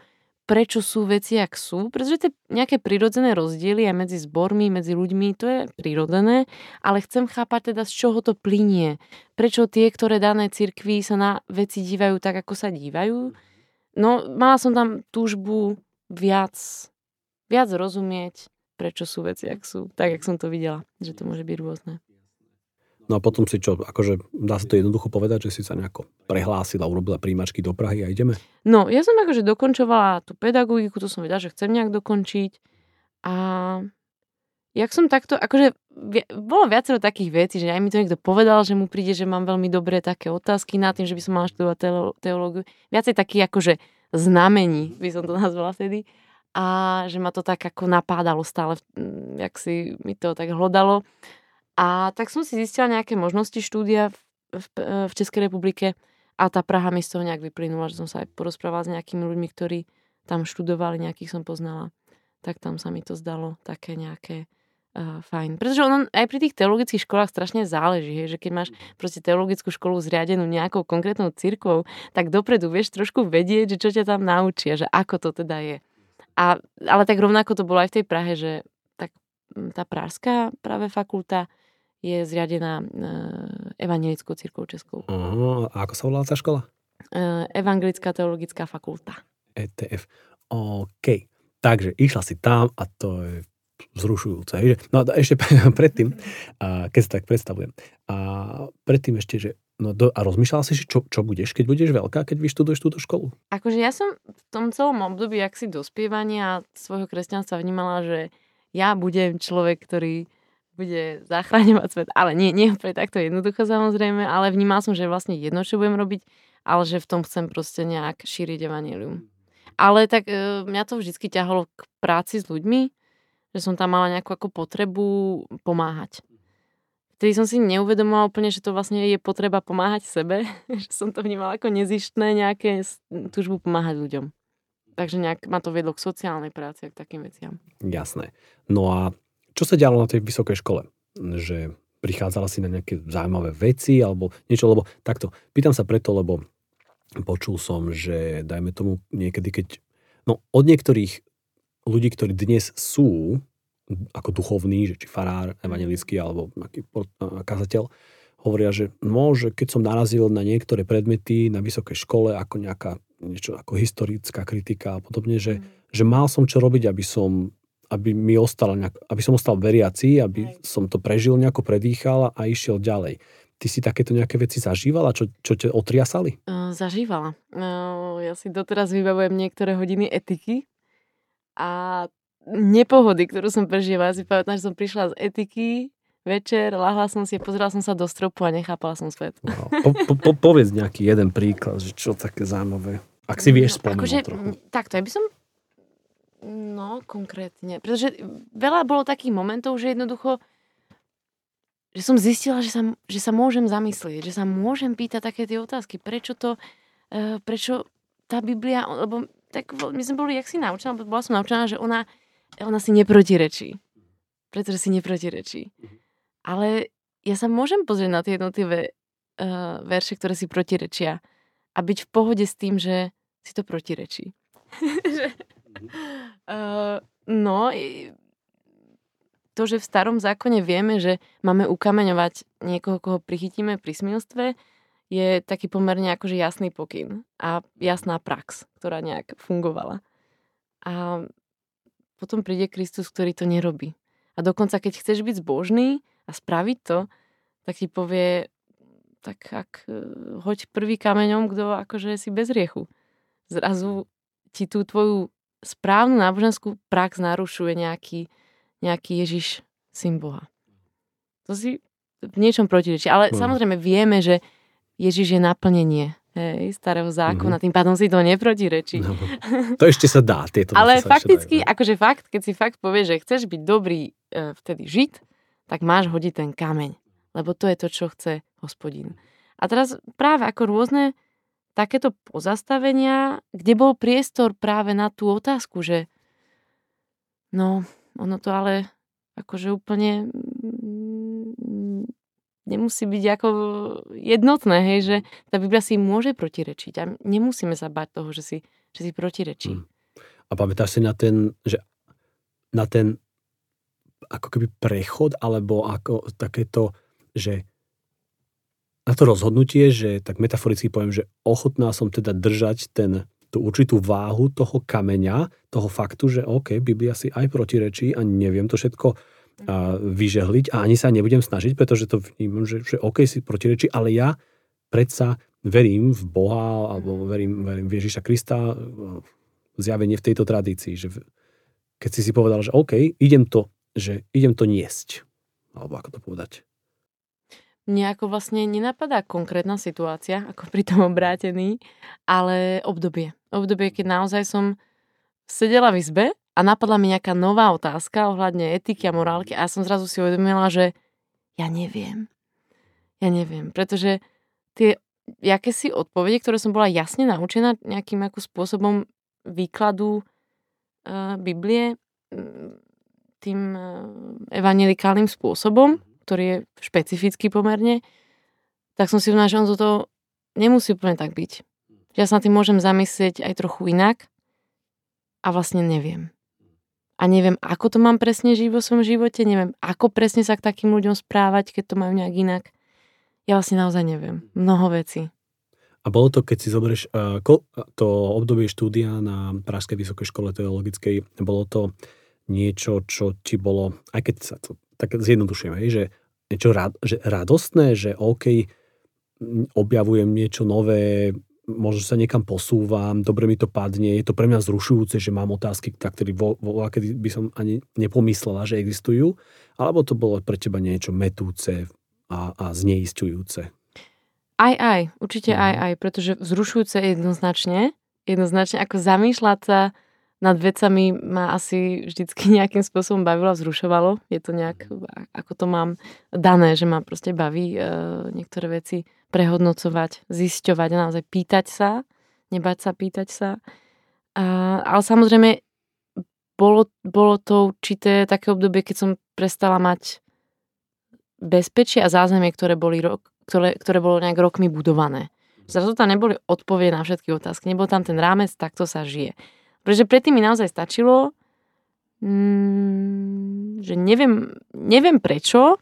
prečo sú veci, ak sú, pretože tie nejaké prirodzené rozdiely aj medzi zbormi, medzi ľuďmi, to je prirodzené, ale chcem chápať teda, z čoho to plinie. Prečo tie, ktoré dané cirkvi sa na veci dívajú tak, ako sa dívajú. No, mala som tam túžbu viac, viac rozumieť, prečo sú veci, ak sú, tak, jak som to videla, že to môže byť rôzne. No a potom si čo, akože dá sa to jednoducho povedať, že si sa nejako prehlásila, urobila príjmačky do Prahy a ideme? No, ja som akože dokončovala tú pedagogiku, to som vedela, že chcem nejak dokončiť a jak som takto, akože bolo viacero takých vecí, že aj mi to niekto povedal, že mu príde, že mám veľmi dobré také otázky na tým, že by som mala študovať teológiu. Viacej takých akože znamení, by som to nazvala vtedy. A že ma to tak ako napádalo stále, jak si mi to tak hlodalo. A tak som si zistila nejaké možnosti štúdia v, v, v Českej republike a tá Praha mi z toho nejak vyplynula, že som sa aj porozprávala s nejakými ľuďmi, ktorí tam študovali, nejakých som poznala. Tak tam sa mi to zdalo také nejaké uh, fajn. Pretože ono aj pri tých teologických školách strašne záleží, hej, že keď máš proste teologickú školu zriadenú nejakou konkrétnou cirkvou, tak dopredu vieš trošku vedieť, že čo ťa tam naučia, že ako to teda je. A, ale tak rovnako to bolo aj v tej Prahe, že tak tá pražská práve fakulta je zriadená e, Evangelickou církou Českou. Uh, a ako sa volala tá škola? E, Evangelická teologická fakulta. ETF. OK. Takže išla si tam a to je vzrušujúce. No a ešte predtým, a keď sa tak predstavujem, a predtým ešte, že No do, a rozmýšľala si, čo, čo budeš, keď budeš veľká, keď vyštuduješ túto školu? Akože ja som v tom celom období, ak si dospievania svojho kresťanstva vnímala, že ja budem človek, ktorý bude zachráňovať svet. Ale nie, nie úplne takto jednoducho samozrejme, ale vnímal som, že vlastne jedno, čo budem robiť, ale že v tom chcem proste nejak šíriť evanílium. Ale tak e, mňa to vždy ťahalo k práci s ľuďmi, že som tam mala nejakú ako potrebu pomáhať. Vtedy som si neuvedomila úplne, že to vlastne je potreba pomáhať sebe, že som to vnímala ako nezištné nejaké túžbu pomáhať ľuďom. Takže nejak ma to vedlo k sociálnej práci a k takým veciam. Jasné. No a čo sa dialo na tej vysokej škole? Že prichádzala si na nejaké zaujímavé veci alebo niečo, lebo takto, pýtam sa preto, lebo počul som, že dajme tomu niekedy, keď, no od niektorých ľudí, ktorí dnes sú ako duchovní, že či farár evangelický alebo aký kazateľ, hovoria, že no, že keď som narazil na niektoré predmety na vysokej škole, ako nejaká niečo ako historická kritika a podobne, že, mm. že mal som čo robiť, aby som aby mi ostala nejak, aby som ostal veriaci, aby Aj. som to prežil, nejako predýchal a išiel ďalej. Ty si takéto nejaké veci zažívala, čo, čo ťa otriasali? Uh, zažívala. Uh, ja si doteraz vybavujem niektoré hodiny etiky a nepohody, ktorú som prežívala. Ja si pamätám, že som prišla z etiky večer, lahla som si, pozerala som sa do stropu a nechápala som svet. No, po, po, po, povedz nejaký jeden príklad, že čo také zaujímavé. Ak si vieš spomenúť akože, trochu. Takto, ja by som No, konkrétne. Pretože veľa bolo takých momentov, že jednoducho že som zistila, že sa, že sa môžem zamyslieť, že sa môžem pýtať také tie otázky. Prečo to, uh, prečo tá Biblia, lebo tak my sme boli, jak si naučená, bola som naučená, že ona, ona si neprotirečí. Pretože si neprotirečí. Ale ja sa môžem pozrieť na tie jednotlivé uh, verše, ktoré si protirečia a byť v pohode s tým, že si to protirečí. uh, no, to, že v starom zákone vieme, že máme ukameňovať niekoho, koho prichytíme pri smilstve, je taký pomerne akože jasný pokyn a jasná prax, ktorá nejak fungovala. A potom príde Kristus, ktorý to nerobí. A dokonca, keď chceš byť zbožný a spraviť to, tak ti povie, tak ak e, hoď prvý kameňom, kto akože si bez riechu. Zrazu ti tú tvoju správnu náboženskú prax narušuje nejaký, nejaký Ježiš, syn Boha. To si v niečom protirečí. Ale mm. samozrejme vieme, že Ježiš je naplnenie hej, starého zákona, mm-hmm. tým pádom si to neprotirečí. No, to ešte sa dá. Tieto Ale fakticky, dajú, akože fakt, keď si fakt povieš, že chceš byť dobrý e, vtedy žid, tak máš hodiť ten kameň. Lebo to je to, čo chce hospodin. A teraz práve ako rôzne takéto pozastavenia, kde bol priestor práve na tú otázku, že no, ono to ale akože úplne mm, nemusí byť ako jednotné, hej, že tá Biblia si môže protirečiť a nemusíme sa bať toho, že si, že si protirečí. Hmm. A pamätáš si na ten, že na ten ako keby prechod, alebo ako takéto, že na to rozhodnutie, že tak metaforicky poviem, že ochotná som teda držať ten tú určitú váhu toho kameňa, toho faktu, že OK, Biblia si aj protirečí a neviem to všetko a vyžehliť a ani sa nebudem snažiť, pretože to vnímam, že, že OK si protirečí, ale ja predsa verím v Boha alebo verím, verím v Ježiša Krista zjavenie v tejto tradícii, že keď si si povedal, že OK, idem to, že idem to niesť, alebo ako to povedať, mne ako vlastne nenapadá konkrétna situácia, ako pri tom obrátení, ale obdobie. Obdobie, keď naozaj som sedela v izbe a napadla mi nejaká nová otázka ohľadne etiky a morálky a ja som zrazu si uvedomila, že ja neviem. Ja neviem, pretože tie si odpovede, ktoré som bola jasne naučená nejakým ako spôsobom výkladu uh, Biblie, tým uh, evangelikálnym spôsobom, ktorý je špecifický pomerne, tak som si uvedomila, že on toto nemusí úplne tak byť. Ja sa na tým môžem zamyslieť aj trochu inak a vlastne neviem. A neviem, ako to mám presne žiť vo svojom živote, neviem, ako presne sa k takým ľuďom správať, keď to majú nejak inak. Ja vlastne naozaj neviem. Mnoho vecí. A bolo to, keď si zoberieš uh, to obdobie štúdia na Pražskej vysokej škole teologickej, bolo to niečo, čo ti bolo, aj keď sa to tak zjednodušujem, hej, že niečo rad, že radostné, že OK, objavujem niečo nové, možno sa niekam posúvam, dobre mi to padne, je to pre mňa zrušujúce, že mám otázky, na ktoré vo, vo, kedy by som ani nepomyslela, že existujú, alebo to bolo pre teba niečo metúce a, a zneistujúce? Aj, aj, určite aj, mhm. aj, pretože vzrušujúce jednoznačne, jednoznačne ako zamýšľať sa nad vecami ma asi vždycky nejakým spôsobom bavilo a vzrušovalo. Je to nejak, ako to mám dané, že ma proste baví e, niektoré veci prehodnocovať, zisťovať, naozaj pýtať sa, nebať sa pýtať sa. A, ale samozrejme, bolo, bolo to určité také obdobie, keď som prestala mať bezpečie a zázemie, ktoré, boli rok, ktoré, ktoré bolo nejak rokmi budované. Zrazu tam neboli odpovie na všetky otázky, nebol tam ten rámec, takto sa žije. Pretože predtým mi naozaj stačilo, mm, že neviem, neviem prečo,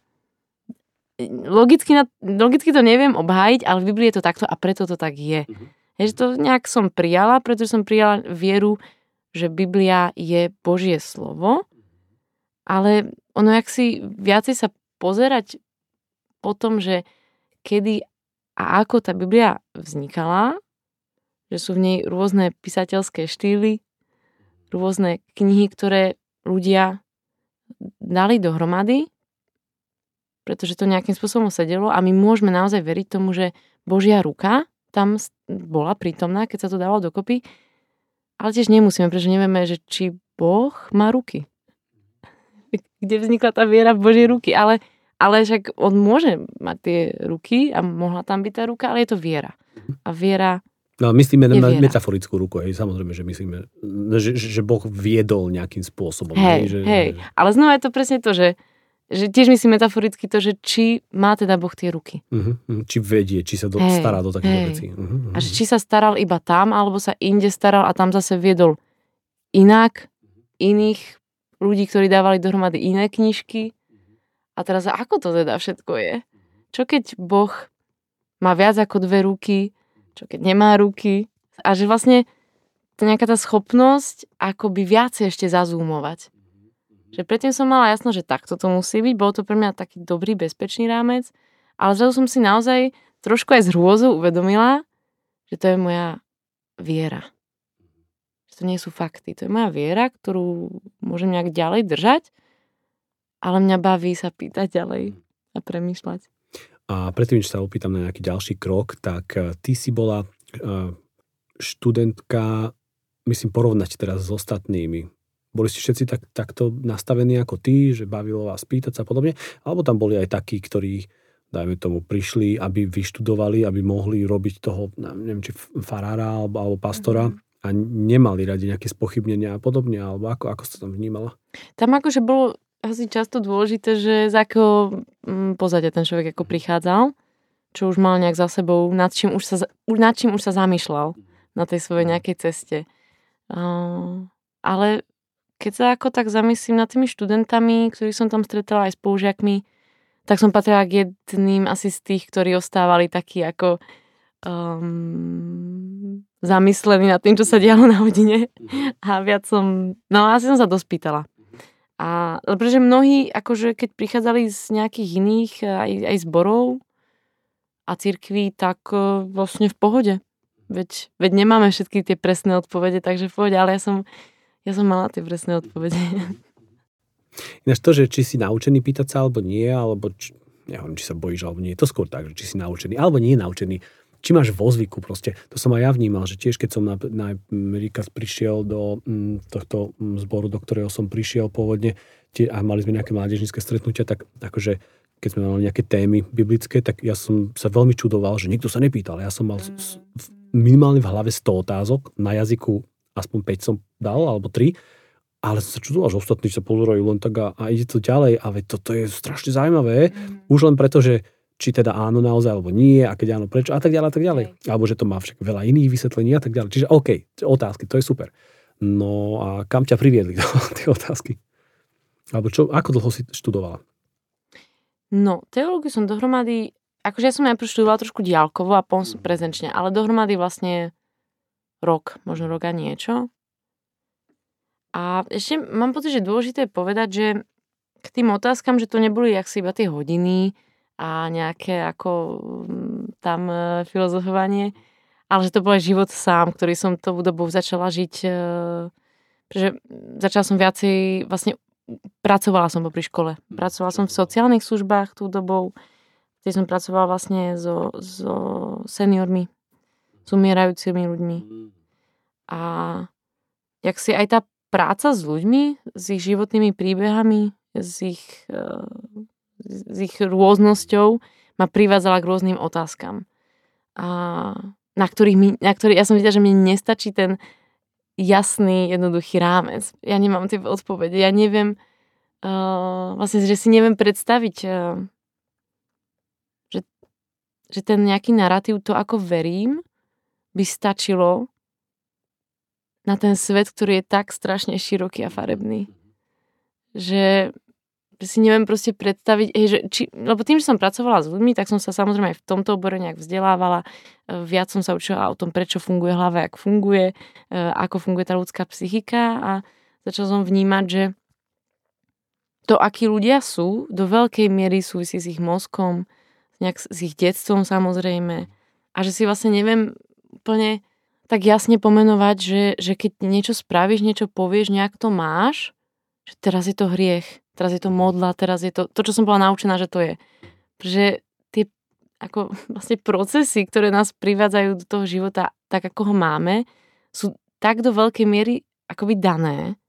logicky, na, logicky to neviem obhájiť, ale v Biblii je to takto a preto to tak je. Mm-hmm. Je, že to nejak som prijala, pretože som prijala vieru, že Biblia je Božie slovo, ale ono, jak si viacej sa pozerať po tom, že kedy a ako tá Biblia vznikala, že sú v nej rôzne písateľské štýly, rôzne knihy, ktoré ľudia dali dohromady, pretože to nejakým spôsobom sedelo a my môžeme naozaj veriť tomu, že Božia ruka tam bola prítomná, keď sa to dalo dokopy, ale tiež nemusíme, pretože nevieme, že či Boh má ruky. Kde vznikla tá viera v Božie ruky. Ale, ale však on môže mať tie ruky a mohla tam byť tá ruka, ale je to viera. A viera No myslíme na metaforickú ruku, hej, samozrejme, že myslíme, že, že Boh viedol nejakým spôsobom. Hej, hej, že, hej. ale znova je to presne to, že, že tiež myslím metaforicky to, že či má teda Boh tie ruky. Uh-huh, či vedie, či sa do, hej, stará do takých vecí. Uh-huh, uh-huh. A že či sa staral iba tam, alebo sa inde staral a tam zase viedol inak iných ľudí, ktorí dávali dohromady iné knižky. A teraz ako to teda všetko je? Čo keď Boh má viac ako dve ruky, čo keď nemá ruky a že vlastne to nejaká tá schopnosť akoby viacej ešte zazúmovať. Že predtým som mala jasno, že takto to musí byť, bol to pre mňa taký dobrý, bezpečný rámec, ale zrazu som si naozaj trošku aj z hrôzou uvedomila, že to je moja viera. Že to nie sú fakty. To je moja viera, ktorú môžem nejak ďalej držať, ale mňa baví sa pýtať ďalej a premýšľať. A predtým, než sa opýtam na nejaký ďalší krok, tak eh, ty si bola eh, študentka, myslím porovnať teraz s ostatnými. Boli ste všetci tak, takto nastavení ako ty, že bavilo vás pýtať sa podobne? Alebo tam boli aj takí, ktorí, dajme tomu, prišli, aby vyštudovali, aby mohli robiť toho, neviem, či farára alebo, alebo pastora mm-hmm. a nemali radi nejaké spochybnenia a podobne, alebo ako, ako ste tam vnímala? Tam akože bolo asi často dôležité, že z akého mm, pozadia ten človek ako prichádzal, čo už mal nejak za sebou, nad čím už sa, nad čím už sa zamýšľal na tej svojej nejakej ceste. Uh, ale keď sa ako tak zamyslím nad tými študentami, ktorých som tam stretala aj s použiakmi, tak som patrila k jedným asi z tých, ktorí ostávali takí ako um, zamyslení nad tým, čo sa dialo na hodine. A viac som, no asi som sa dospýtala. A pretože mnohí, akože keď prichádzali z nejakých iných aj, aj zborov a cirkví, tak uh, vlastne v pohode. Veď, veď nemáme všetky tie presné odpovede, takže v pohode, ale ja som, ja som mala tie presné odpovede. Ináč to, že či si naučený pýtať sa alebo nie, alebo či, neviem, či sa bojíš alebo nie, to skôr tak, že či si naučený alebo nie naučený či máš vo zvyku proste. To som aj ja vnímal, že tiež keď som na, na Amerikas prišiel do m, mm, tohto mm, zboru, do ktorého som prišiel pôvodne tie, a mali sme nejaké mládežnícke stretnutia, tak akože keď sme mali nejaké témy biblické, tak ja som sa veľmi čudoval, že nikto sa nepýtal. Ja som mal minimálne v hlave 100 otázok, na jazyku aspoň 5 som dal, alebo 3, ale som sa čudoval, že ostatní sa pozerajú len tak a, a ide to ďalej a veď toto je strašne zaujímavé, mm. už len preto, že či teda áno naozaj, alebo nie, a keď áno, prečo, a tak ďalej, a tak ďalej. Okay. Alebo že to má však veľa iných vysvetlení a tak ďalej. Čiže OK, otázky, to je super. No a kam ťa priviedli tie otázky? Alebo čo, ako dlho si študovala? No, teológiu som dohromady, akože ja som najprv študovala trošku diálkovo a potom som prezenčne, ale dohromady vlastne rok, možno rok a niečo. A ešte mám pocit, že dôležité je povedať, že k tým otázkam, že to neboli jak si iba tie hodiny, a nejaké ako mm, tam e, filozofovanie, ale že to bol aj život sám, ktorý som tou dobou začala žiť, e, pretože začala som viacej, vlastne pracovala som popri škole. Pracovala som v sociálnych službách tú dobou, kde som pracovala vlastne so, so seniormi, s umierajúcimi ľuďmi. A jak si aj tá práca s ľuďmi, s ich životnými príbehami, s ich uh, s ich rôznosťou ma privádzala k rôznym otázkam. A na ktorých mi, na ktorých, ja som videla, že mne nestačí ten jasný, jednoduchý rámec. Ja nemám tie odpovede. Ja neviem, uh, vlastne, že si neviem predstaviť, uh, že, že ten nejaký narratív, to ako verím, by stačilo na ten svet, ktorý je tak strašne široký a farebný. Že si neviem proste predstaviť, hej, že či, lebo tým, že som pracovala s ľuďmi, tak som sa samozrejme aj v tomto obore nejak vzdelávala, e, viac som sa učila o tom, prečo funguje hlava, ako funguje, e, ako funguje tá ľudská psychika a začala som vnímať, že to, akí ľudia sú, do veľkej miery súvisí s ich mozkom, nejak s ich detstvom samozrejme. A že si vlastne neviem úplne tak jasne pomenovať, že, že keď niečo spravíš, niečo povieš, nejak to máš, že teraz je to hriech teraz je to modla, teraz je to to, čo som bola naučená, že to je. Pretože tie ako vlastne procesy, ktoré nás privádzajú do toho života tak, ako ho máme, sú tak do veľkej miery akoby dané,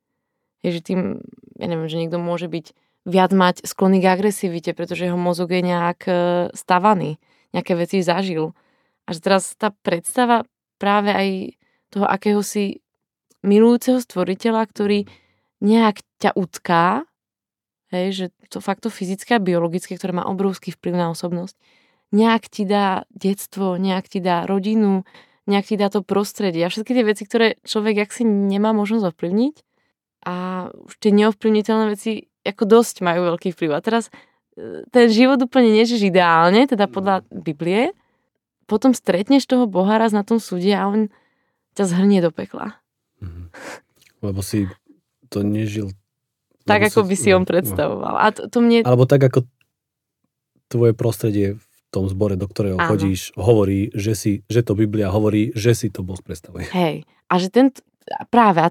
Je, že tým, ja neviem, že niekto môže byť viac mať sklony k agresivite, pretože jeho mozog je nejak e, stavaný, nejaké veci zažil. Až teraz tá predstava práve aj toho akéhosi milujúceho stvoriteľa, ktorý nejak ťa utká, hej, že to fakt to fyzické a biologické, ktoré má obrovský vplyv na osobnosť, nejak ti dá detstvo, nejak ti dá rodinu, nejak ti dá to prostredie a všetky tie veci, ktoré človek si nemá možnosť ovplyvniť a už tie neovplyvniteľné veci ako dosť majú veľký vplyv. A teraz e, ten život úplne nežíš ideálne, teda podľa Biblie, potom stretneš toho Boha raz na tom súde a on ťa zhrnie do pekla. Mhm. Lebo si to nežil... Tak, ako si, by si no, on no. predstavoval. A to, to mne... Alebo tak, ako tvoje prostredie v tom zbore, do ktorého Áno. chodíš, hovorí, že, si, že to Biblia hovorí, že si to Boh predstavuje. Hej. A že ten... Práve, a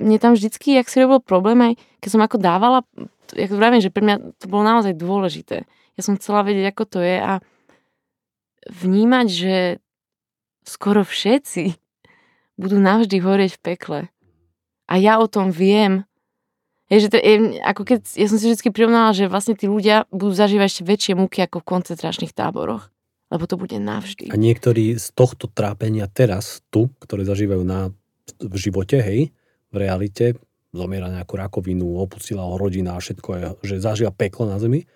mne tam vždycky, jak si robil problém aj, keď som ako dávala, jak vravím, že pre mňa to bolo naozaj dôležité. Ja som chcela vedieť, ako to je a vnímať, že skoro všetci budú navždy horieť v pekle. A ja o tom viem. Je, že to je, ako keď, ja som si vždy prirovnala, že vlastne tí ľudia budú zažívať ešte väčšie múky ako v koncentračných táboroch. Lebo to bude navždy. A niektorí z tohto trápenia teraz, tu, ktoré zažívajú na, v živote, hej, v realite, zomiera nejakú rakovinu, opustila ho rodina a všetko je, že zažia peklo na zemi,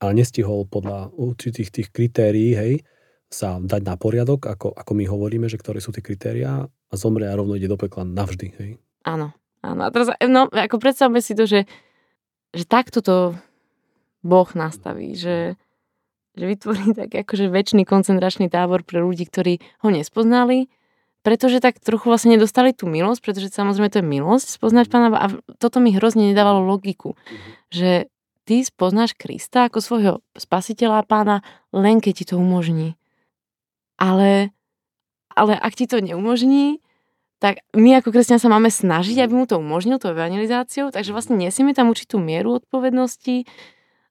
ale nestihol podľa určitých tých kritérií, hej, sa dať na poriadok, ako, ako my hovoríme, že ktoré sú tie kritériá a zomrie a rovno ide do pekla navždy, hej. Áno, áno. A teraz, no, ako predstavme si to, že, že takto to Boh nastaví, že, že vytvorí tak akože väčší koncentračný tábor pre ľudí, ktorí ho nespoznali, pretože tak trochu vlastne nedostali tú milosť, pretože samozrejme to je milosť spoznať pána a toto mi hrozne nedávalo logiku, mm-hmm. že ty spoznáš Krista ako svojho spasiteľa a pána len keď ti to umožní. Ale, ale ak ti to neumožní, tak my ako kresťania sa máme snažiť, aby mu to umožnil, to evangelizáciou, takže vlastne nesieme tam určitú mieru odpovednosti,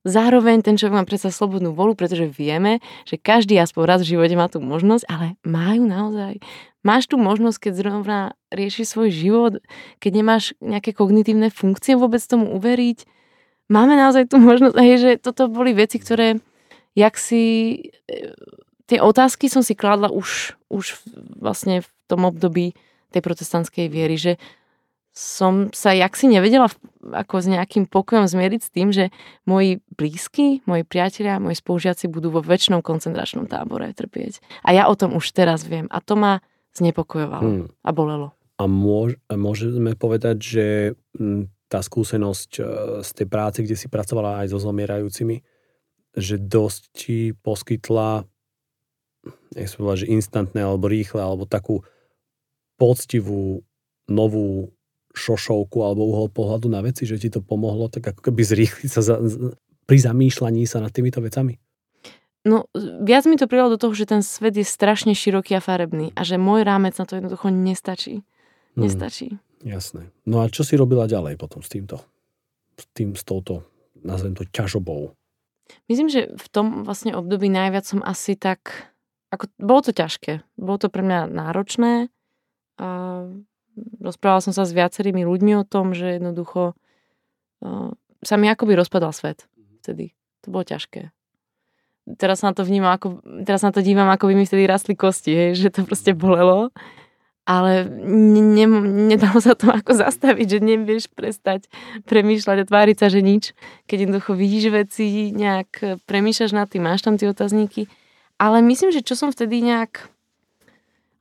Zároveň ten človek má predsa slobodnú volu, pretože vieme, že každý aspoň raz v živote má tú možnosť, ale majú naozaj. Máš tu možnosť, keď zrovna riešiš svoj život, keď nemáš nejaké kognitívne funkcie, vôbec tomu uveriť. Máme naozaj tú možnosť, hej, že toto boli veci, ktoré, jak si, e, tie otázky som si kladla už, už vlastne v tom období tej protestantskej viery, že som sa jak si nevedela ako s nejakým pokojom zmieriť s tým, že moji blízky, moji priatelia, moji spolužiaci budú vo väčšnom koncentračnom tábore trpieť. A ja o tom už teraz viem. A to ma znepokojovalo hmm. a bolelo. A môž, môžeme povedať, že hm, tá skúsenosť e, z tej práce, kde si pracovala aj so zomierajúcimi, že dosť ti poskytla, nech povedať, že instantné alebo rýchle, alebo takú poctivú novú šošovku alebo uhol pohľadu na veci, že ti to pomohlo tak ako keby zrýchliť sa za, pri zamýšľaní sa nad týmito vecami? No, viac mi to prijalo do toho, že ten svet je strašne široký a farebný a že môj rámec na to jednoducho nestačí. Hmm. Nestačí. Hmm, jasné. No a čo si robila ďalej potom s týmto? S tým, s touto, nazvem to, ťažobou? Myslím, že v tom vlastne období najviac som asi tak... Ako, bolo to ťažké. Bolo to pre mňa náročné. A rozprávala som sa s viacerými ľuďmi o tom, že jednoducho uh, sa mi akoby rozpadal svet vtedy. To bolo ťažké. Teraz sa na to vnímam, ako, teraz na to dívam, ako by mi vtedy rastli kosti, hej, že to proste bolelo. Ale ne, ne, nedalo sa to ako zastaviť, že nevieš prestať premýšľať a tváriť sa, že nič. Keď jednoducho vidíš veci, nejak premýšľaš nad tým, máš tam tie otázniky. Ale myslím, že čo som vtedy nejak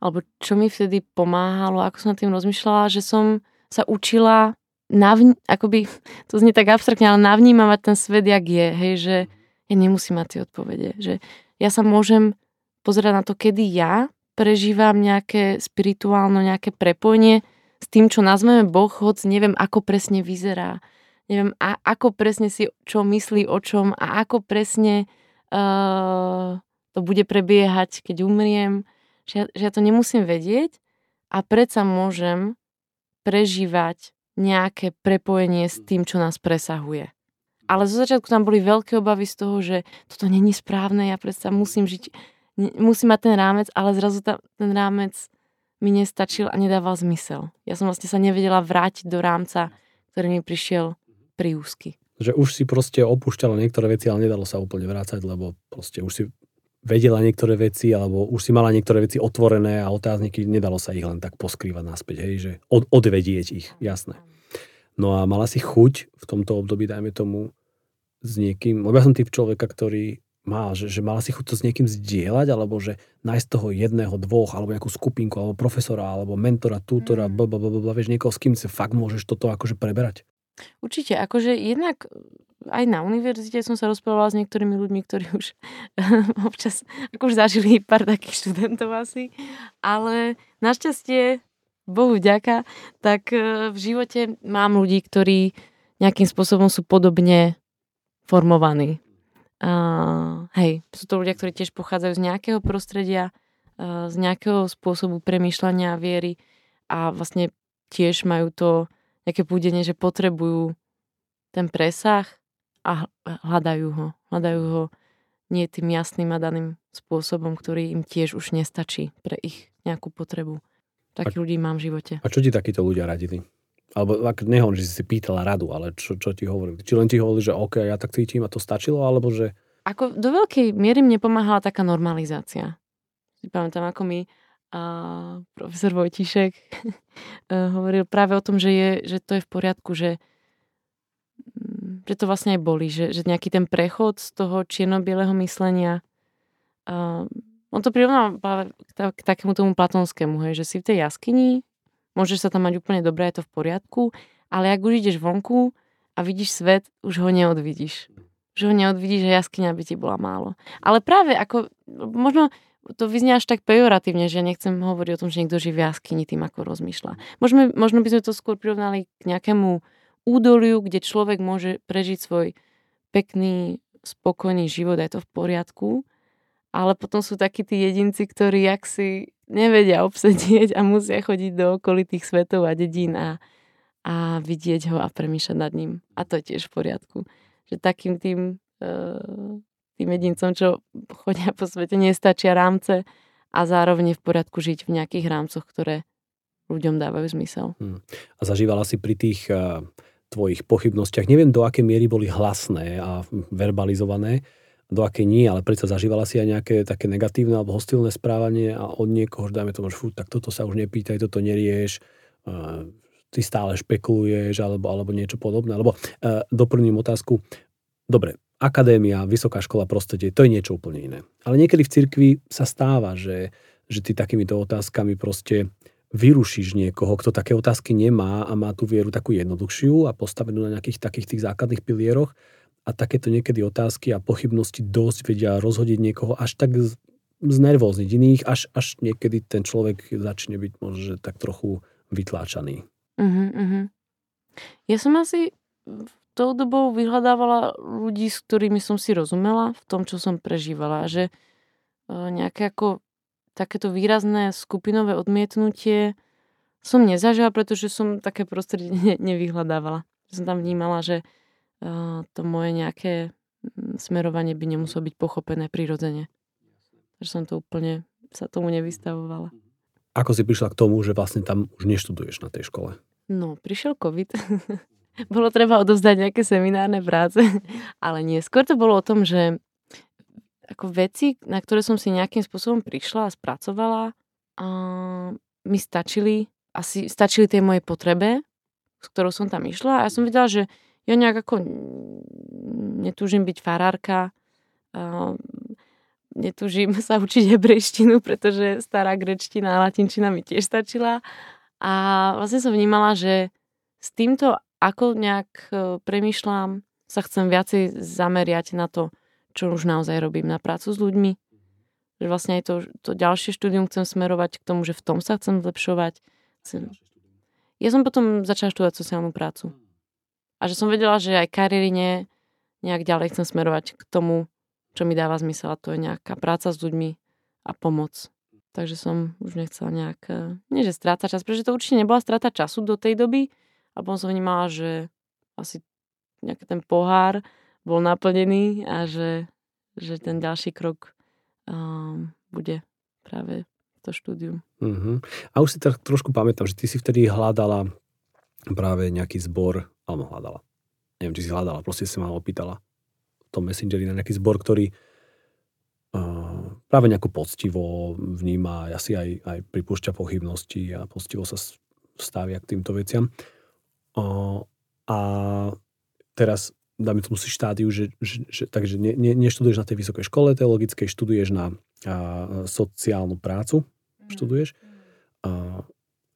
alebo čo mi vtedy pomáhalo, ako som tým rozmýšľala, že som sa učila navn- akoby, to znie tak abstraktne, ale navnímavať ten svet, jak je, hej, že ja nemusím mať tie odpovede, že ja sa môžem pozerať na to, kedy ja prežívam nejaké spirituálno, nejaké prepojenie s tým, čo nazveme Boh, hoď neviem, ako presne vyzerá. Neviem, a, ako presne si čo myslí o čom a ako presne uh, to bude prebiehať, keď umriem že ja, že ja to nemusím vedieť a predsa môžem prežívať nejaké prepojenie s tým, čo nás presahuje. Ale zo začiatku tam boli veľké obavy z toho, že toto není správne, ja predsa musím žiť, musím mať ten rámec, ale zrazu ta, ten rámec mi nestačil a nedával zmysel. Ja som vlastne sa nevedela vrátiť do rámca, ktorý mi prišiel úzky. Že už si proste opúšťala niektoré veci, ale nedalo sa úplne vrácať, lebo proste už si vedela niektoré veci, alebo už si mala niektoré veci otvorené a otázniky, nedalo sa ich len tak poskrývať naspäť, hej, že od, odvedieť ich, jasné. No a mala si chuť v tomto období, dajme tomu, s niekým, lebo ja som typ človeka, ktorý mal, že, že mala si chuť to s niekým zdieľať, alebo že nájsť toho jedného, dvoch, alebo nejakú skupinku, alebo profesora, alebo mentora, tútora, mm. blablabla, vieš, niekoho, s kým si fakt môžeš toto akože preberať. Určite, akože jednak aj na univerzite som sa rozprávala s niektorými ľuďmi, ktorí už občas ako už zažili pár takých študentov asi, ale našťastie, Bohu vďaka, tak e, v živote mám ľudí, ktorí nejakým spôsobom sú podobne formovaní. Uh, hej, sú to ľudia, ktorí tiež pochádzajú z nejakého prostredia, uh, z nejakého spôsobu premýšľania a viery a vlastne tiež majú to nejaké púdenie, že potrebujú ten presah a hľadajú ho. Hľadajú ho nie tým jasným a daným spôsobom, ktorý im tiež už nestačí pre ich nejakú potrebu. Takých ľudí mám v živote. A čo ti takíto ľudia radili? Alebo ak nehovorím, že si si pýtala radu, ale čo, čo ti hovorili? Či len ti hovorili, že OK, ja tak cítim a to stačilo, alebo že... Ako do veľkej miery mne pomáhala taká normalizácia. Si pamätám, ako mi a profesor Vojtišek hovoril práve o tom, že, je, že to je v poriadku, že, mm, že to vlastne aj boli, že, že nejaký ten prechod z toho čierno-bieleho myslenia a on to prirovnal k, k takému tomu platonskému, hej, že si v tej jaskyni Môžeš sa tam mať úplne dobré, je to v poriadku, ale ak už ideš vonku a vidíš svet, už ho neodvidíš. Že ho neodvidíš, že jaskyňa by ti bola málo. Ale práve ako, možno to vyznie až tak pejoratívne, že nechcem hovoriť o tom, že niekto žije v jaskyni tým, ako rozmýšľa. Možno, možno by sme to skôr prirovnali k nejakému údoliu, kde človek môže prežiť svoj pekný, spokojný život, je to v poriadku, ale potom sú takí tí jedinci, ktorí jak si nevedia obsedieť a musia chodiť do okolitých svetov a dedín a, a vidieť ho a premýšľať nad ním. A to je tiež v poriadku. Že takým tým, uh, tým jedincom, čo chodia po svete, nestačia rámce a zároveň v poriadku žiť v nejakých rámcoch, ktoré ľuďom dávajú zmysel. Hmm. A zažívala si pri tých uh, tvojich pochybnostiach, neviem do akej miery boli hlasné a verbalizované, do akej nie, ale predsa zažívala si aj nejaké také negatívne alebo hostilné správanie a od niekoho, že dajme tomu, že fú, tak toto sa už nepýtaj, toto nerieš, uh, ty stále špekuluješ alebo, alebo niečo podobné. Lebo uh, doplním otázku, dobre, akadémia, vysoká škola, prostredie, to je niečo úplne iné. Ale niekedy v cirkvi sa stáva, že, že ty takýmito otázkami proste vyrušíš niekoho, kto také otázky nemá a má tú vieru takú jednoduchšiu a postavenú na nejakých takých tých základných pilieroch a takéto niekedy otázky a pochybnosti dosť vedia rozhodiť niekoho až tak znervózniť iných, až, až niekedy ten človek začne byť možno tak trochu vytláčaný. Uh-huh, uh-huh. Ja som asi tou dobou vyhľadávala ľudí, s ktorými som si rozumela v tom, čo som prežívala. Že e, nejaké ako takéto výrazné skupinové odmietnutie som nezažila, pretože som také prostredie nevyhľadávala. Som tam vnímala, že to moje nejaké smerovanie by nemuselo byť pochopené prirodzene. Takže som to úplne sa tomu nevystavovala. Ako si prišla k tomu, že vlastne tam už neštuduješ na tej škole? No, prišiel COVID. bolo treba odovzdať nejaké seminárne práce, ale nie. Skôr to bolo o tom, že ako veci, na ktoré som si nejakým spôsobom prišla a spracovala, a mi stačili, asi stačili tej mojej potrebe, s ktorou som tam išla a ja som videla, že ja nejak ako netúžim byť farárka, netúžim sa učiť hebrejštinu, pretože stará grečtina a latinčina mi tiež stačila. A vlastne som vnímala, že s týmto, ako nejak e, premyšľam, sa chcem viacej zameriať na to, čo už naozaj robím, na prácu s ľuďmi. Že vlastne aj to, to ďalšie štúdium chcem smerovať k tomu, že v tom sa chcem zlepšovať. Chcem... Ja som potom začala študovať sociálnu prácu. A že som vedela, že aj kariérine nejak ďalej chcem smerovať k tomu, čo mi dáva zmysel a to je nejaká práca s ľuďmi a pomoc. Takže som už nechcela nejak, e, nie že strácať čas, pretože to určite nebola strata času do tej doby a potom som vnímala, že asi nejaký ten pohár bol naplnený a že, že ten ďalší krok um, bude práve to štúdium. Uh-huh. A už si tak trošku pamätám, že ty si vtedy hľadala práve nejaký zbor Alebo hľadala. Neviem, či si hľadala, proste si ma opýtala v tom Messengeri na nejaký zbor, ktorý uh, práve nejako poctivo vníma, asi aj, aj pripúšťa pochybnosti a poctivo sa stavia k týmto veciam. Uh, a teraz dáme tomu si štádiu, že, že, že takže ne, ne, neštuduješ na tej vysokej škole teologickej, študuješ na a, sociálnu prácu, mm. študuješ. A,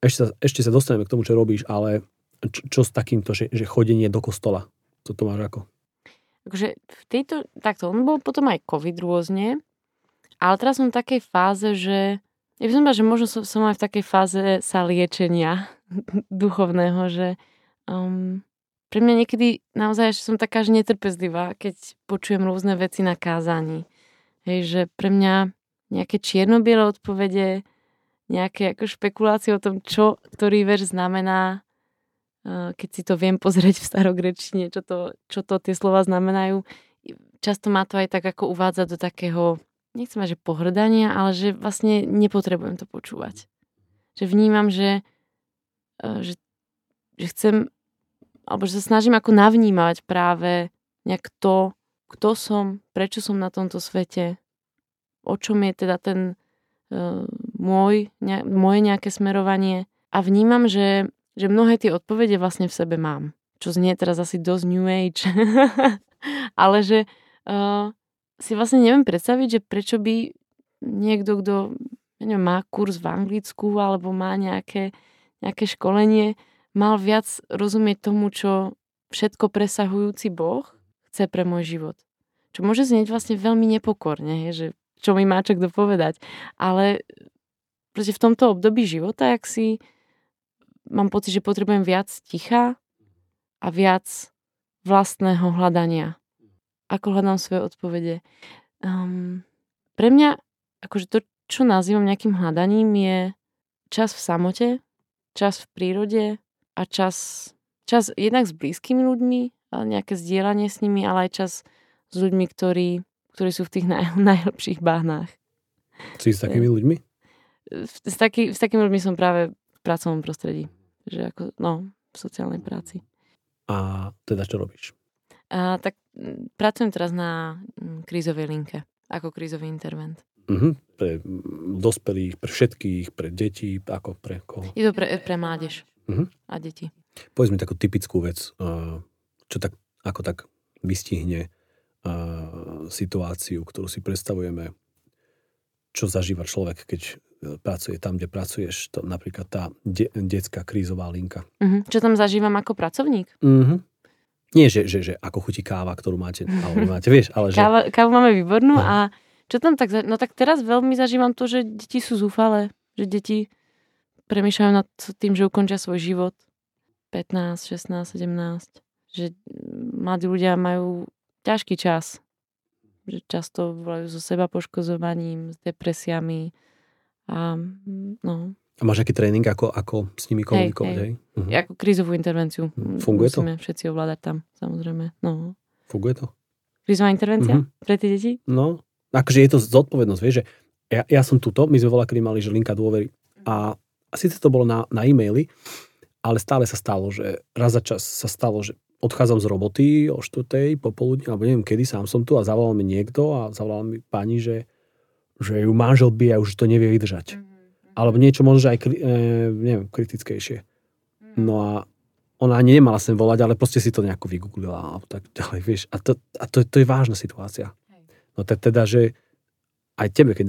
ešte, sa, ešte sa dostaneme k tomu, čo robíš, ale čo, čo s takýmto, že, že chodenie do kostola? Co to máš ako? Takže v tejto, takto, on bol potom aj COVID rôzne, ale teraz som v takej fáze, že ja by som že možno som, som aj v takej fáze sa liečenia duchovného, že um, pre mňa niekedy naozaj som taká, že netrpezlivá, keď počujem rôzne veci na kázaní. Hej, že pre mňa nejaké čierno-biele odpovede, nejaké ako špekulácie o tom, čo ktorý verš znamená, keď si to viem pozrieť v starogrečine, čo to, čo to tie slova znamenajú. Často má to aj tak ako uvádza do takého, nechcem mať, že pohrdania, ale že vlastne nepotrebujem to počúvať. Že vnímam, že, že, že chcem alebo že sa snažím ako navnímať práve nejak to, kto som, prečo som na tomto svete, o čom je teda ten uh, môj, ne, moje nejaké smerovanie a vnímam, že, že mnohé tie odpovede vlastne v sebe mám. Čo znie teraz asi dosť New Age. Ale že uh, si vlastne neviem predstaviť, že prečo by niekto, kto neviem, má kurz v Anglicku alebo má nejaké, nejaké školenie, mal viac rozumieť tomu, čo všetko presahujúci Boh chce pre môj život. Čo môže znieť vlastne veľmi nepokorne, že čo mi má čo kto povedať. Ale proste v tomto období života, ak si mám pocit, že potrebujem viac ticha a viac vlastného hľadania. Ako hľadám svoje odpovede. Um, pre mňa, akože to, čo nazývam nejakým hľadaním, je čas v samote, čas v prírode, a čas, čas jednak s blízkymi ľuďmi, ale nejaké zdieľanie s nimi, ale aj čas s ľuďmi, ktorí, ktorí sú v tých naj, najlepších báhnach. Si s takými ľuďmi? S, taký, s takými ľuďmi som práve v pracovnom prostredí. Že ako, no, v sociálnej práci. A teda čo robíš? A, tak pracujem teraz na krízovej linke, ako krízový intervent. Uh-huh. Pre dospelých, pre všetkých, pre deti, ako pre koho? Je to pre, pre mládež uh-huh. a deti. Povedz mi takú typickú vec, čo tak, ako tak vystihne situáciu, ktorú si predstavujeme, čo zažíva človek, keď e, pracuje tam, kde pracuješ, to napríklad tá de- detská krízová linka. Uh-huh. Čo tam zažívam ako pracovník? Uh-huh. Nie, že, že, že ako chutí káva, ktorú máte, alebo nemáte, vieš, ale že... Káva, kávu máme výbornú no. a čo tam tak... No tak teraz veľmi zažívam to, že deti sú zúfale, že deti premýšľajú nad tým, že ukončia svoj život. 15, 16, 17. Že mladí ľudia majú ťažký čas. Že často volajú so seba poškozovaním, s depresiami. A, no. a máš aký tréning, ako, ako s nimi komunikovať? Hej, hej. hej. Uh-huh. Ako krízovú intervenciu. Mhm. Funguje Musíme to? všetci ovládať tam, samozrejme. No. Funguje to? Krízová intervencia uh-huh. pre tie deti? No, akože je to zodpovednosť, vieš, že ja, ja som tuto, my sme volá, kedy mali, že linka dôvery a síce to bolo na, na e-maily, ale stále sa stalo, že raz za čas sa stalo, že odchádzam z roboty o 4. popoludne, alebo neviem kedy, sám som tu a zavolal mi niekto a zavolal mi pani, že, že ju manžel bije a už to nevie vydržať. Mm-hmm. Alebo niečo možno aj e, neviem, kritickejšie. Mm-hmm. No a ona ani nemala sem volať, ale proste si to nejako vygooglila a tak ďalej, vieš. A to, a to, to je vážna situácia. No teda, že aj tebe, keď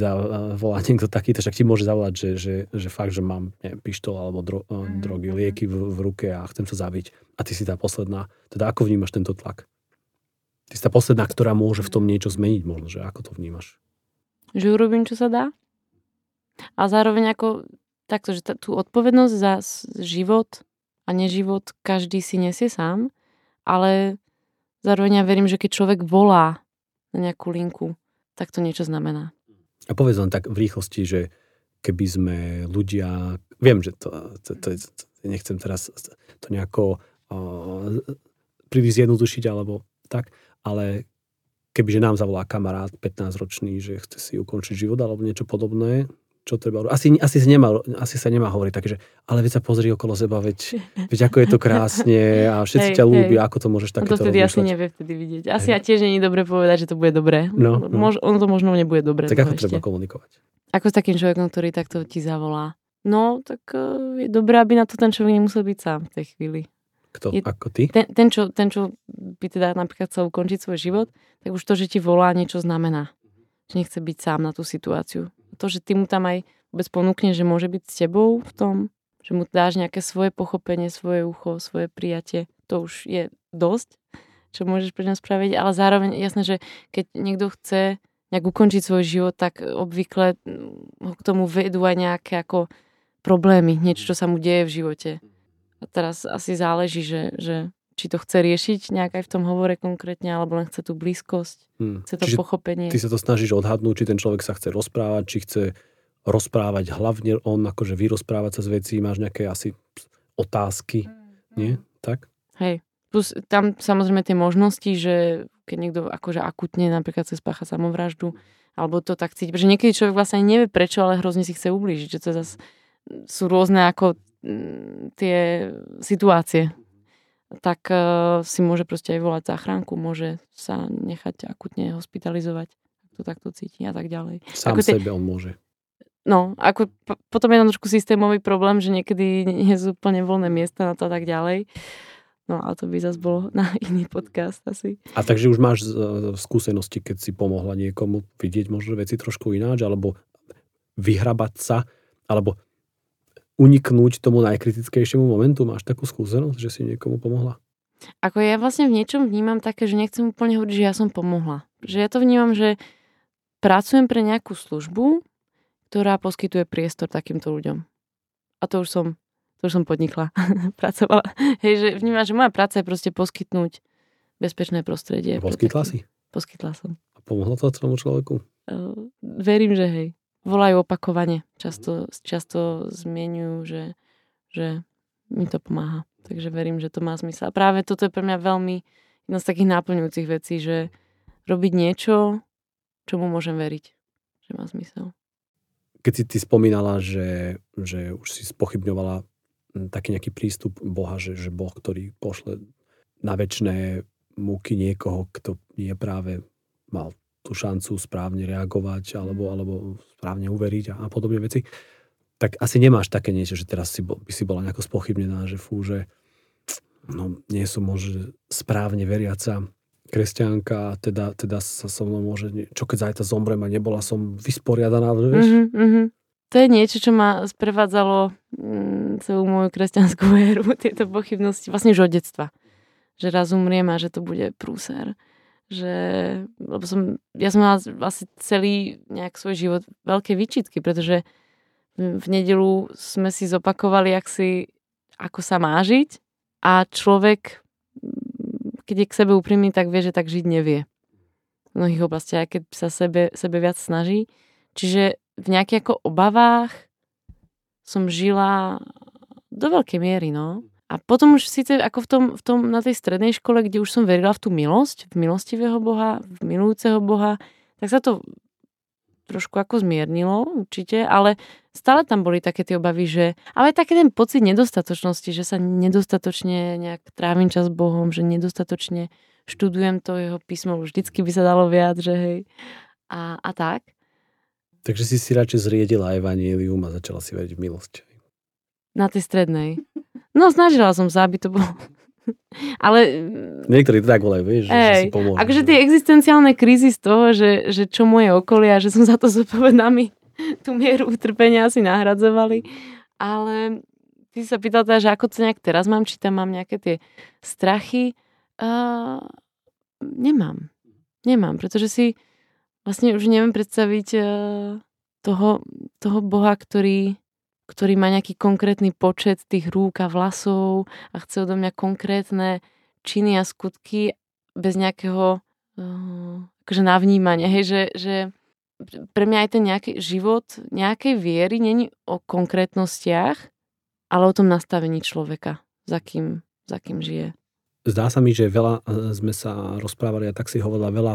volá niekto takýto, však ti môže zavolať, že, že, že fakt, že mám neviem, pištol alebo dro, mm. drogy, lieky v, v ruke a chcem sa zabiť. A ty si tá posledná. Teda ako vnímaš tento tlak? Ty si tá posledná, ktorá môže v tom niečo zmeniť možno, že ako to vnímaš? Že urobím, čo sa dá. A zároveň ako takto, že tú odpovednosť za život a neživot každý si nesie sám, ale zároveň ja verím, že keď človek volá na nejakú linku, tak to niečo znamená. A povedz len tak v rýchlosti, že keby sme ľudia, viem, že to, to, to, to nechcem teraz to nejako uh, príliš zjednodušiť alebo tak, ale kebyže nám zavolá kamarát 15-ročný, že chce si ukončiť život alebo niečo podobné, čo treba. Asi, asi, sa nemá, asi sa nemá hovoriť takže, ale veď sa pozri okolo seba, veď, veď ako je to krásne a všetci hej, ťa ľúbia, ako to môžeš takéto On to vtedy asi nevie vtedy vidieť. Asi ja tiež není dobre povedať, že to bude dobré. No, no. Mož, on to možno nebude dobre. Tak ako ešte. treba komunikovať? Ako s takým človekom, ktorý takto ti zavolá? No, tak eh, je dobré, aby na to ten človek nemusel byť sám v tej chvíli. Kto? Je, ako ty? Ten, ten, čo, ten, čo by teda napríklad chcel ukončiť svoj život, tak už to, že ti volá, niečo znamená. Že nechce byť sám na tú situáciu. To, že ty mu tam aj vôbec ponúkne, že môže byť s tebou v tom, že mu dáš nejaké svoje pochopenie, svoje ucho, svoje prijatie, to už je dosť, čo môžeš pre ňa spraviť, ale zároveň jasné, že keď niekto chce nejak ukončiť svoj život, tak obvykle ho k tomu vedú aj nejaké ako problémy, niečo, čo sa mu deje v živote. A teraz asi záleží, že, že či to chce riešiť nejak aj v tom hovore konkrétne, alebo len chce tú blízkosť, hmm. chce to Čiže pochopenie. Ty sa to snažíš odhadnúť, či ten človek sa chce rozprávať, či chce rozprávať hlavne on, akože vyrozprávať sa z vecí, máš nejaké asi otázky, mm-hmm. nie? Tak? Hej, plus tam samozrejme tie možnosti, že keď niekto akože akutne napríklad chce spáchať samovraždu, alebo to tak cíti, pretože niekedy človek vlastne nevie prečo, ale hrozne si chce ublížiť, že to zase sú rôzne ako mm, tie situácie tak uh, si môže proste aj volať záchranku, môže sa nechať akutne hospitalizovať, to takto cíti a tak ďalej. Sám ako sebe on môže. No, ako p- potom je tam trošku systémový problém, že niekedy nie sú úplne voľné miesta na to a tak ďalej. No, ale to by zase bolo na iný podcast asi. A takže už máš uh, skúsenosti, keď si pomohla niekomu vidieť možno veci trošku ináč, alebo vyhrabať sa, alebo uniknúť tomu najkritickejšiemu momentu? Máš takú skúsenosť, že si niekomu pomohla? Ako ja vlastne v niečom vnímam také, že nechcem úplne hovoriť, že ja som pomohla. Že ja to vnímam, že pracujem pre nejakú službu, ktorá poskytuje priestor takýmto ľuďom. A to už som, to už som podnikla, pracovala. Hej, že vnímam, že moja práca je proste poskytnúť bezpečné prostredie. Poskytla si? Poskytla som. A pomohla to celému človeku? Uh, verím, že hej. Volajú opakovane. Často, často zmienujú, že, že mi to pomáha. Takže verím, že to má zmysel. A práve toto je pre mňa veľmi jedna z takých náplňujúcich vecí, že robiť niečo, čomu môžem veriť, že má zmysel keď si ty spomínala, že, že už si spochybňovala hm, taký nejaký prístup Boha, že, že Boh, ktorý pošle na väčšie múky niekoho, kto nie práve mal tú šancu správne reagovať alebo, alebo správne uveriť a, a podobné veci, tak asi nemáš také niečo, že teraz si, by si bola nejako spochybnená, že fú, že no, nie som možno správne veriaca kresťanka, teda, teda sa so mnou môže, čo keď zajtra zomrem a nebola som vysporiadaná, vieš? Mm-hmm, mm-hmm. To je niečo, čo ma sprevádzalo mm, celú moju kresťanskú éru, tieto pochybnosti, vlastne už od detstva. Že raz umriem a že to bude prúser. Že, lebo som, ja som mala asi celý nejak svoj život veľké výčitky, pretože v nedelu sme si zopakovali, ak si, ako sa má žiť a človek keď je k sebe úprimný, tak vie, že tak žiť nevie. V mnohých oblastiach, aj keď sa sebe, sebe viac snaží. Čiže v nejakých ako obavách som žila do veľkej miery, no. A potom už síce ako v tom, v tom, na tej strednej škole, kde už som verila v tú milosť, v milostivého Boha, v milujúceho Boha, tak sa to trošku ako zmiernilo určite, ale stále tam boli také tie obavy, že ale také ten pocit nedostatočnosti, že sa nedostatočne nejak trávim čas s Bohom, že nedostatočne študujem to jeho písmo, vždycky by sa dalo viac, že hej. A, a tak. Takže si si radšej zriedila evanílium a začala si veriť v milosť. Na tej strednej. No snažila som sa, aby to bolo ale... Niektorí to tak volajú, vieš, ej, že si pomôžu. Akože tie existenciálne krízy z toho, že, že čo moje okolie a že som za to zodpovedná mi tú mieru utrpenia asi nahradzovali. Ale ty sa pýtal teda, že ako to nejak teraz mám, či tam mám nejaké tie strachy. Uh, nemám. Nemám, pretože si vlastne už neviem predstaviť uh, toho, toho Boha, ktorý ktorý má nejaký konkrétny počet tých rúk a vlasov a chce odo mňa konkrétne činy a skutky bez nejakého uh, akože navnímania. Hej, že, že pre mňa aj ten nejaký život nejakej viery není o konkrétnostiach, ale o tom nastavení človeka, za kým, za kým žije. Zdá sa mi, že veľa e, sme sa rozprávali a tak si hovorila veľa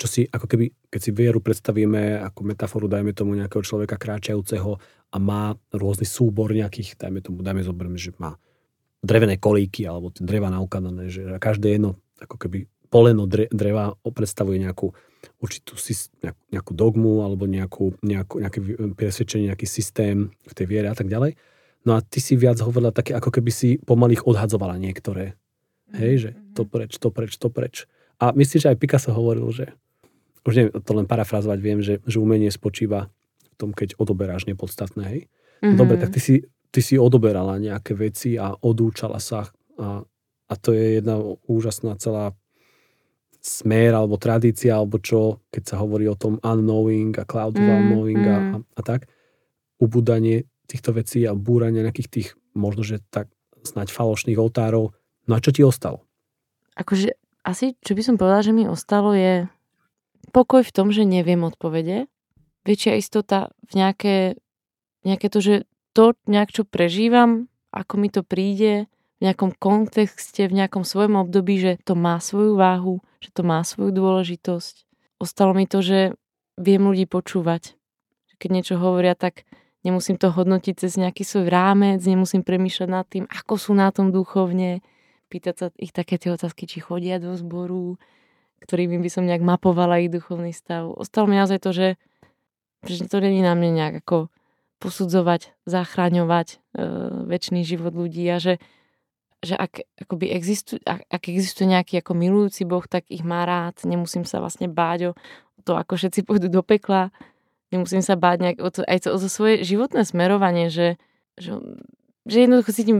čo si ako keby, keď si vieru predstavíme ako metaforu, dajme tomu nejakého človeka kráčajúceho a má rôzny súbor nejakých, dajme tomu, dajme zoberme, že má drevené kolíky alebo dreva naukladané, že každé jedno ako keby poleno dreva predstavuje nejakú určitú nejakú dogmu alebo nejakú, nejakú, nejaké presvedčenie, nejaký systém v tej viere a tak ďalej. No a ty si viac hovorila také, ako keby si pomaly ich odhadzovala niektoré. Hej, že mhm. to preč, to preč, to preč. A myslím, že aj Picasso hovoril, že už neviem to len parafrazovať, viem, že, že umenie spočíva v tom, keď odoberáš nepodstatné, hej. Mm-hmm. Dobre, tak ty si, ty si odoberala nejaké veci a odúčala sa a, a to je jedna úžasná celá smer alebo tradícia, alebo čo, keď sa hovorí o tom unknowing a cloud mm, unknowing mm. A, a tak, ubudanie týchto vecí a búranie nejakých tých, možno, že tak snať falošných oltárov. No a čo ti ostalo? Akože asi, čo by som povedala, že mi ostalo je pokoj v tom, že neviem odpovede, väčšia istota v nejaké, nejaké to, že to nejak čo prežívam, ako mi to príde, v nejakom kontexte, v nejakom svojom období, že to má svoju váhu, že to má svoju dôležitosť. Ostalo mi to, že viem ľudí počúvať. Keď niečo hovoria, tak nemusím to hodnotiť cez nejaký svoj rámec, nemusím premýšľať nad tým, ako sú na tom duchovne, pýtať sa ich také tie otázky, či chodia do zboru, ktorými by som nejak mapovala ich duchovný stav. Ostalo mi naozaj to, že, že to není na mne nejak ako posudzovať, zachraňovať e, väčší život ľudí a že, že ak, akoby existu, ak, ak existuje nejaký ako milujúci Boh, tak ich má rád, nemusím sa vlastne báť o to, ako všetci pôjdu do pekla, nemusím sa báť nejak o to, aj o to svoje životné smerovanie, že, že, že jednoducho cítim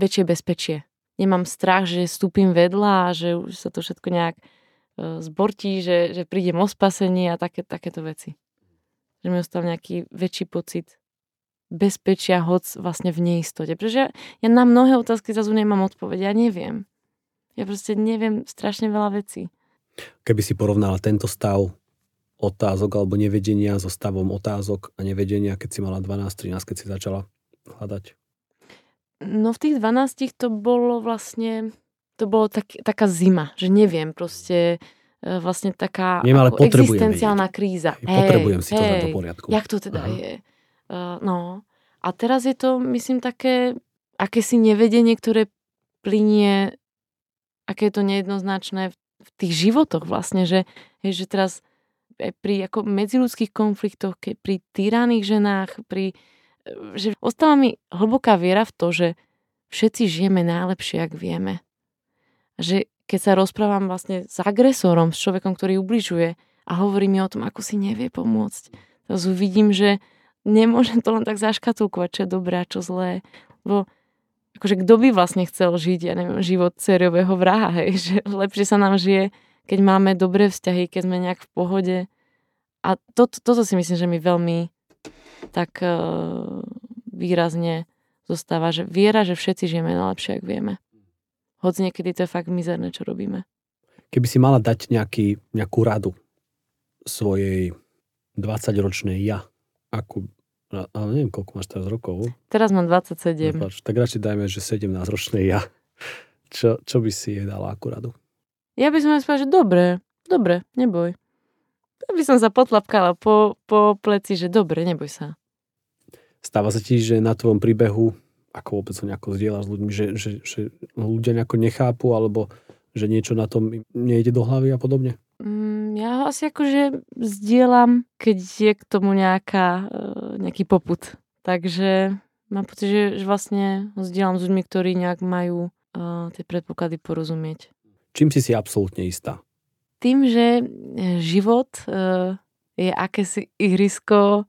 väčšie bezpečie. Nemám strach, že stúpim vedľa a že už sa to všetko nejak zbortí, že, že prídem o spasenie a také, takéto veci. Že mi ostal nejaký väčší pocit bezpečia, hoc vlastne v neistote. Pretože ja, ja na mnohé otázky zase nemám odpoveď. Ja neviem. Ja proste neviem strašne veľa vecí. Keby si porovnala tento stav otázok alebo nevedenia so stavom otázok a nevedenia, keď si mala 12-13, keď si začala hľadať? No v tých 12 to bolo vlastne to bolo tak, taká zima, že neviem, proste e, vlastne taká Neviem, ale existenciálna vedieť. kríza. Potrebujem hej, si to hej, dať do poriadku. Jak to teda Aha. je? Uh, no. A teraz je to, myslím, také akési nevedenie, ktoré plinie, aké je to nejednoznačné v, v tých životoch vlastne, že, že teraz aj pri ako medziludských konfliktoch, keď pri týraných ženách, pri, e, že ostáva mi hlboká viera v to, že všetci žijeme najlepšie, ak vieme že keď sa rozprávam vlastne s agresorom, s človekom, ktorý ubližuje a hovorí mi o tom, ako si nevie pomôcť, teraz vidím, že nemôžem to len tak zaškatulkovať, čo je dobré a čo zlé. Lebo akože kto by vlastne chcel žiť, ja neviem, život sériového vraha, hej, že lepšie sa nám žije, keď máme dobré vzťahy, keď sme nejak v pohode. A to, to, toto si myslím, že mi veľmi tak uh, výrazne zostáva, že viera, že všetci žijeme najlepšie, ak vieme. Hoď niekedy to je fakt mizerné, čo robíme. Keby si mala dať nejaký, nejakú radu svojej 20-ročnej ja, akú, ale neviem, koľko máš teraz rokov. Teraz mám 27. No, tak radšej dajme, že 17-ročnej ja. Čo, čo by si jej dala akú radu? Ja by som povedala, že dobre, dobre, neboj. Ja by som sa potlapkala po, po pleci, že dobre, neboj sa. Stáva sa ti, že na tvojom príbehu ako vôbec ho nejako zdieľaš s ľuďmi, že, že, že ľudia nejako nechápu, alebo že niečo na tom nejde do hlavy a podobne? Mm, ja ho asi akože zdieľam, keď je k tomu nejaká, e, nejaký poput. Takže mám pocit, že, že vlastne ho zdieľam s ľuďmi, ktorí nejak majú uh, tie predpoklady porozumieť. Čím si si absolútne istá? Tým, že život uh, je akési ihrisko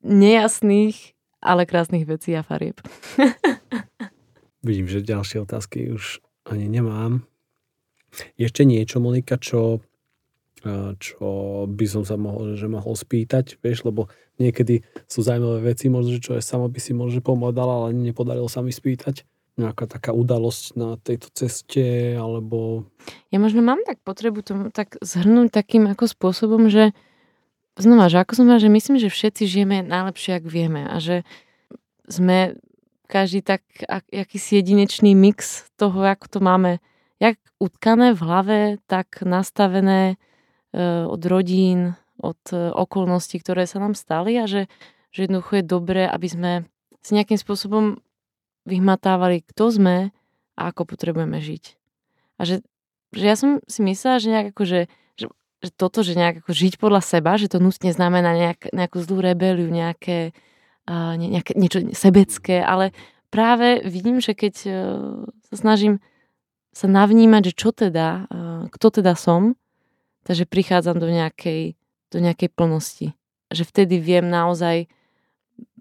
nejasných ale krásnych vecí a farieb. Vidím, že ďalšie otázky už ani nemám. Ešte niečo, Monika, čo, čo by som sa mohol, že mohol spýtať, vieš, lebo niekedy sú zaujímavé veci, možno, čo aj sama by si možno pomodala, ale nepodarilo sa mi spýtať nejaká taká udalosť na tejto ceste, alebo... Ja možno mám tak potrebu to tak zhrnúť takým ako spôsobom, že znova, že ako som povedala, že myslím, že všetci žijeme najlepšie, ak vieme a že sme každý tak ak, akýsi jedinečný mix toho, ako to máme jak utkané v hlave, tak nastavené od rodín, od okolností, ktoré sa nám stali a že, že jednoducho je dobré, aby sme si nejakým spôsobom vyhmatávali, kto sme a ako potrebujeme žiť. A že, že ja som si myslela, že nejak ako, že, toto, že nejak ako žiť podľa seba, že to nutne znamená nejak, nejakú zlú rebeliu, nejaké, uh, nejaké niečo sebecké, ale práve vidím, že keď uh, sa snažím sa navnímať, že čo teda, uh, kto teda som, takže prichádzam do nejakej, do nejakej plnosti. Že vtedy viem naozaj,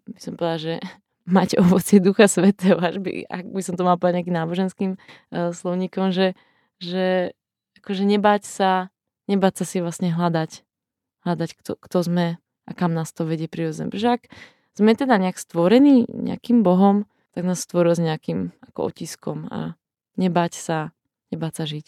by som povedala, že mať ovocie Ducha Svetého, až by, ak by som to mal povedať nejakým náboženským uh, slovníkom, že, že akože nebať sa, nebať sa si vlastne hľadať, hľadať, kto, kto sme a kam nás to vedie prirodzene. Pretože ak sme teda nejak stvorení nejakým Bohom, tak nás stvoril s nejakým ako otiskom a nebať sa, nebať sa žiť.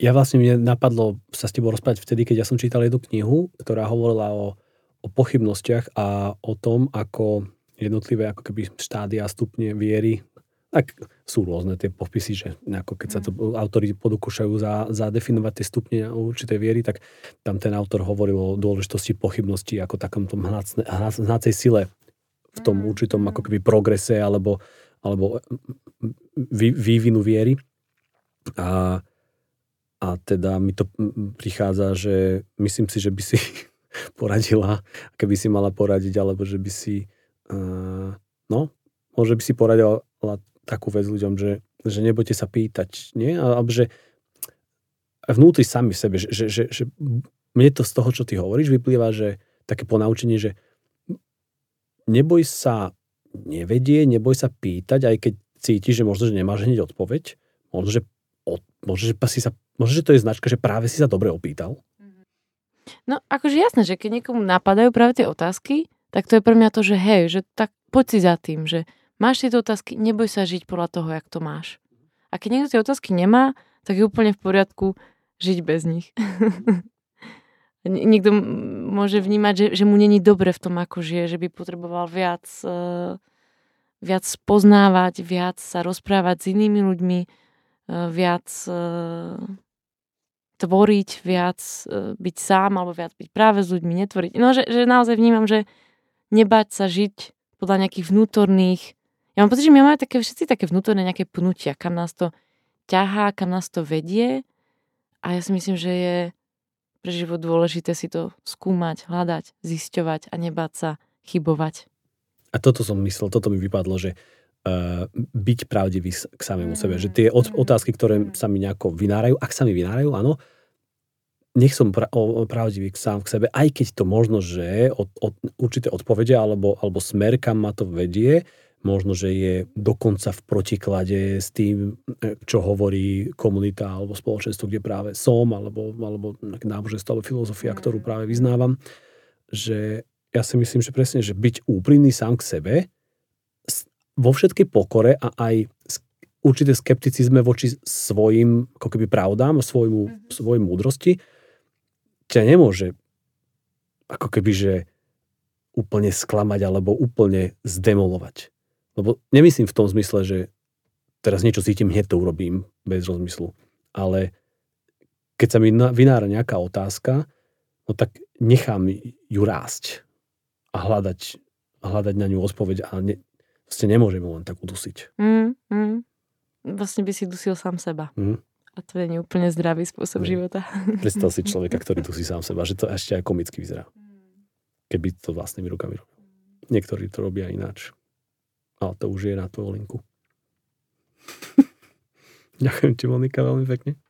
Ja vlastne mne napadlo sa s tebou rozprávať vtedy, keď ja som čítal jednu knihu, ktorá hovorila o, o pochybnostiach a o tom, ako jednotlivé ako keby štádia stupne viery. Tak sú rôzne tie popisy, že ako keď sa to mm. autori podokúšajú za, zadefinovať tie stupne určitej viery, tak tam ten autor hovoril o dôležitosti pochybnosti ako takom tom hnácej sile v tom mm. určitom ako keby progrese alebo, alebo vý, vývinu viery. A, a teda mi to prichádza, že myslím si, že by si poradila, keby si mala poradiť, alebo že by si Uh, no, môže by si poradila takú vec ľuďom, že, že nebojte sa pýtať, nie? Alebo že vnútri sami v sebe, že, že, že, že mne to z toho, čo ty hovoríš, vyplýva, že také ponaučenie, že neboj sa nevedie, neboj sa pýtať, aj keď cítiš, že možno, že nemáš hneď odpoveď, možno, že, od, možno, že, si sa, možno, že to je značka, že práve si sa dobre opýtal. No, akože jasné, že keď niekomu napadajú práve tie otázky, tak to je pre mňa to, že hej, že tak poď si za tým, že máš tieto otázky, neboj sa žiť podľa toho, jak to máš. A keď niekto tie otázky nemá, tak je úplne v poriadku žiť bez nich. Niekto môže vnímať, že, že mu není dobre v tom, ako žije, že by potreboval viac, uh, viac poznávať, viac sa rozprávať s inými ľuďmi, uh, viac uh, tvoriť, viac byť sám alebo viac byť práve s ľuďmi, netvoriť. No, že, že naozaj vnímam, že nebať sa žiť podľa nejakých vnútorných... Ja mám pocit, že my máme také, všetci také vnútorné nejaké pnutia, kam nás to ťahá, kam nás to vedie. A ja si myslím, že je pre život dôležité si to skúmať, hľadať, zisťovať a nebáť sa chybovať. A toto som myslel, toto mi vypadlo, že uh, byť pravdivý k samému mm. sebe. Že tie mm. otázky, ktoré mm. sa mi nejako vynárajú, ak sa mi vynárajú, áno, nech som pra, o, pravdivý sám k sebe, aj keď to možno, že od, od, určité odpovede alebo, alebo smer, kam ma to vedie, možno, že je dokonca v protiklade s tým, e, čo hovorí komunita alebo spoločenstvo, kde práve som, alebo, alebo náboženstvo alebo filozofia, ktorú mm. práve vyznávam, že ja si myslím, že presne, že byť úprimný sám k sebe vo všetkej pokore a aj určité skepticizme voči svojim ako keby pravdám, svojmu, mm-hmm. svojim múdrosti, ťa nemôže ako keby, že úplne sklamať alebo úplne zdemolovať. Lebo nemyslím v tom zmysle, že teraz niečo cítim, hneď to urobím bez rozmyslu. Ale keď sa mi vynára nejaká otázka, no tak nechám ju rásť a hľadať, hľadať na ňu odpoveď a ne, vlastne nemôžem len tak udusiť. Mm, mm. Vlastne by si dusil sám seba. Mm. A to je úplne zdravý spôsob mm. života. Predstav si človeka, ktorý tu si sám seba, že to ešte aj komicky vyzerá. Keby to vlastnými rukami robil. Niektorí to robia ináč. Ale to už je na tvoju linku. Ďakujem ti, Monika, veľmi pekne.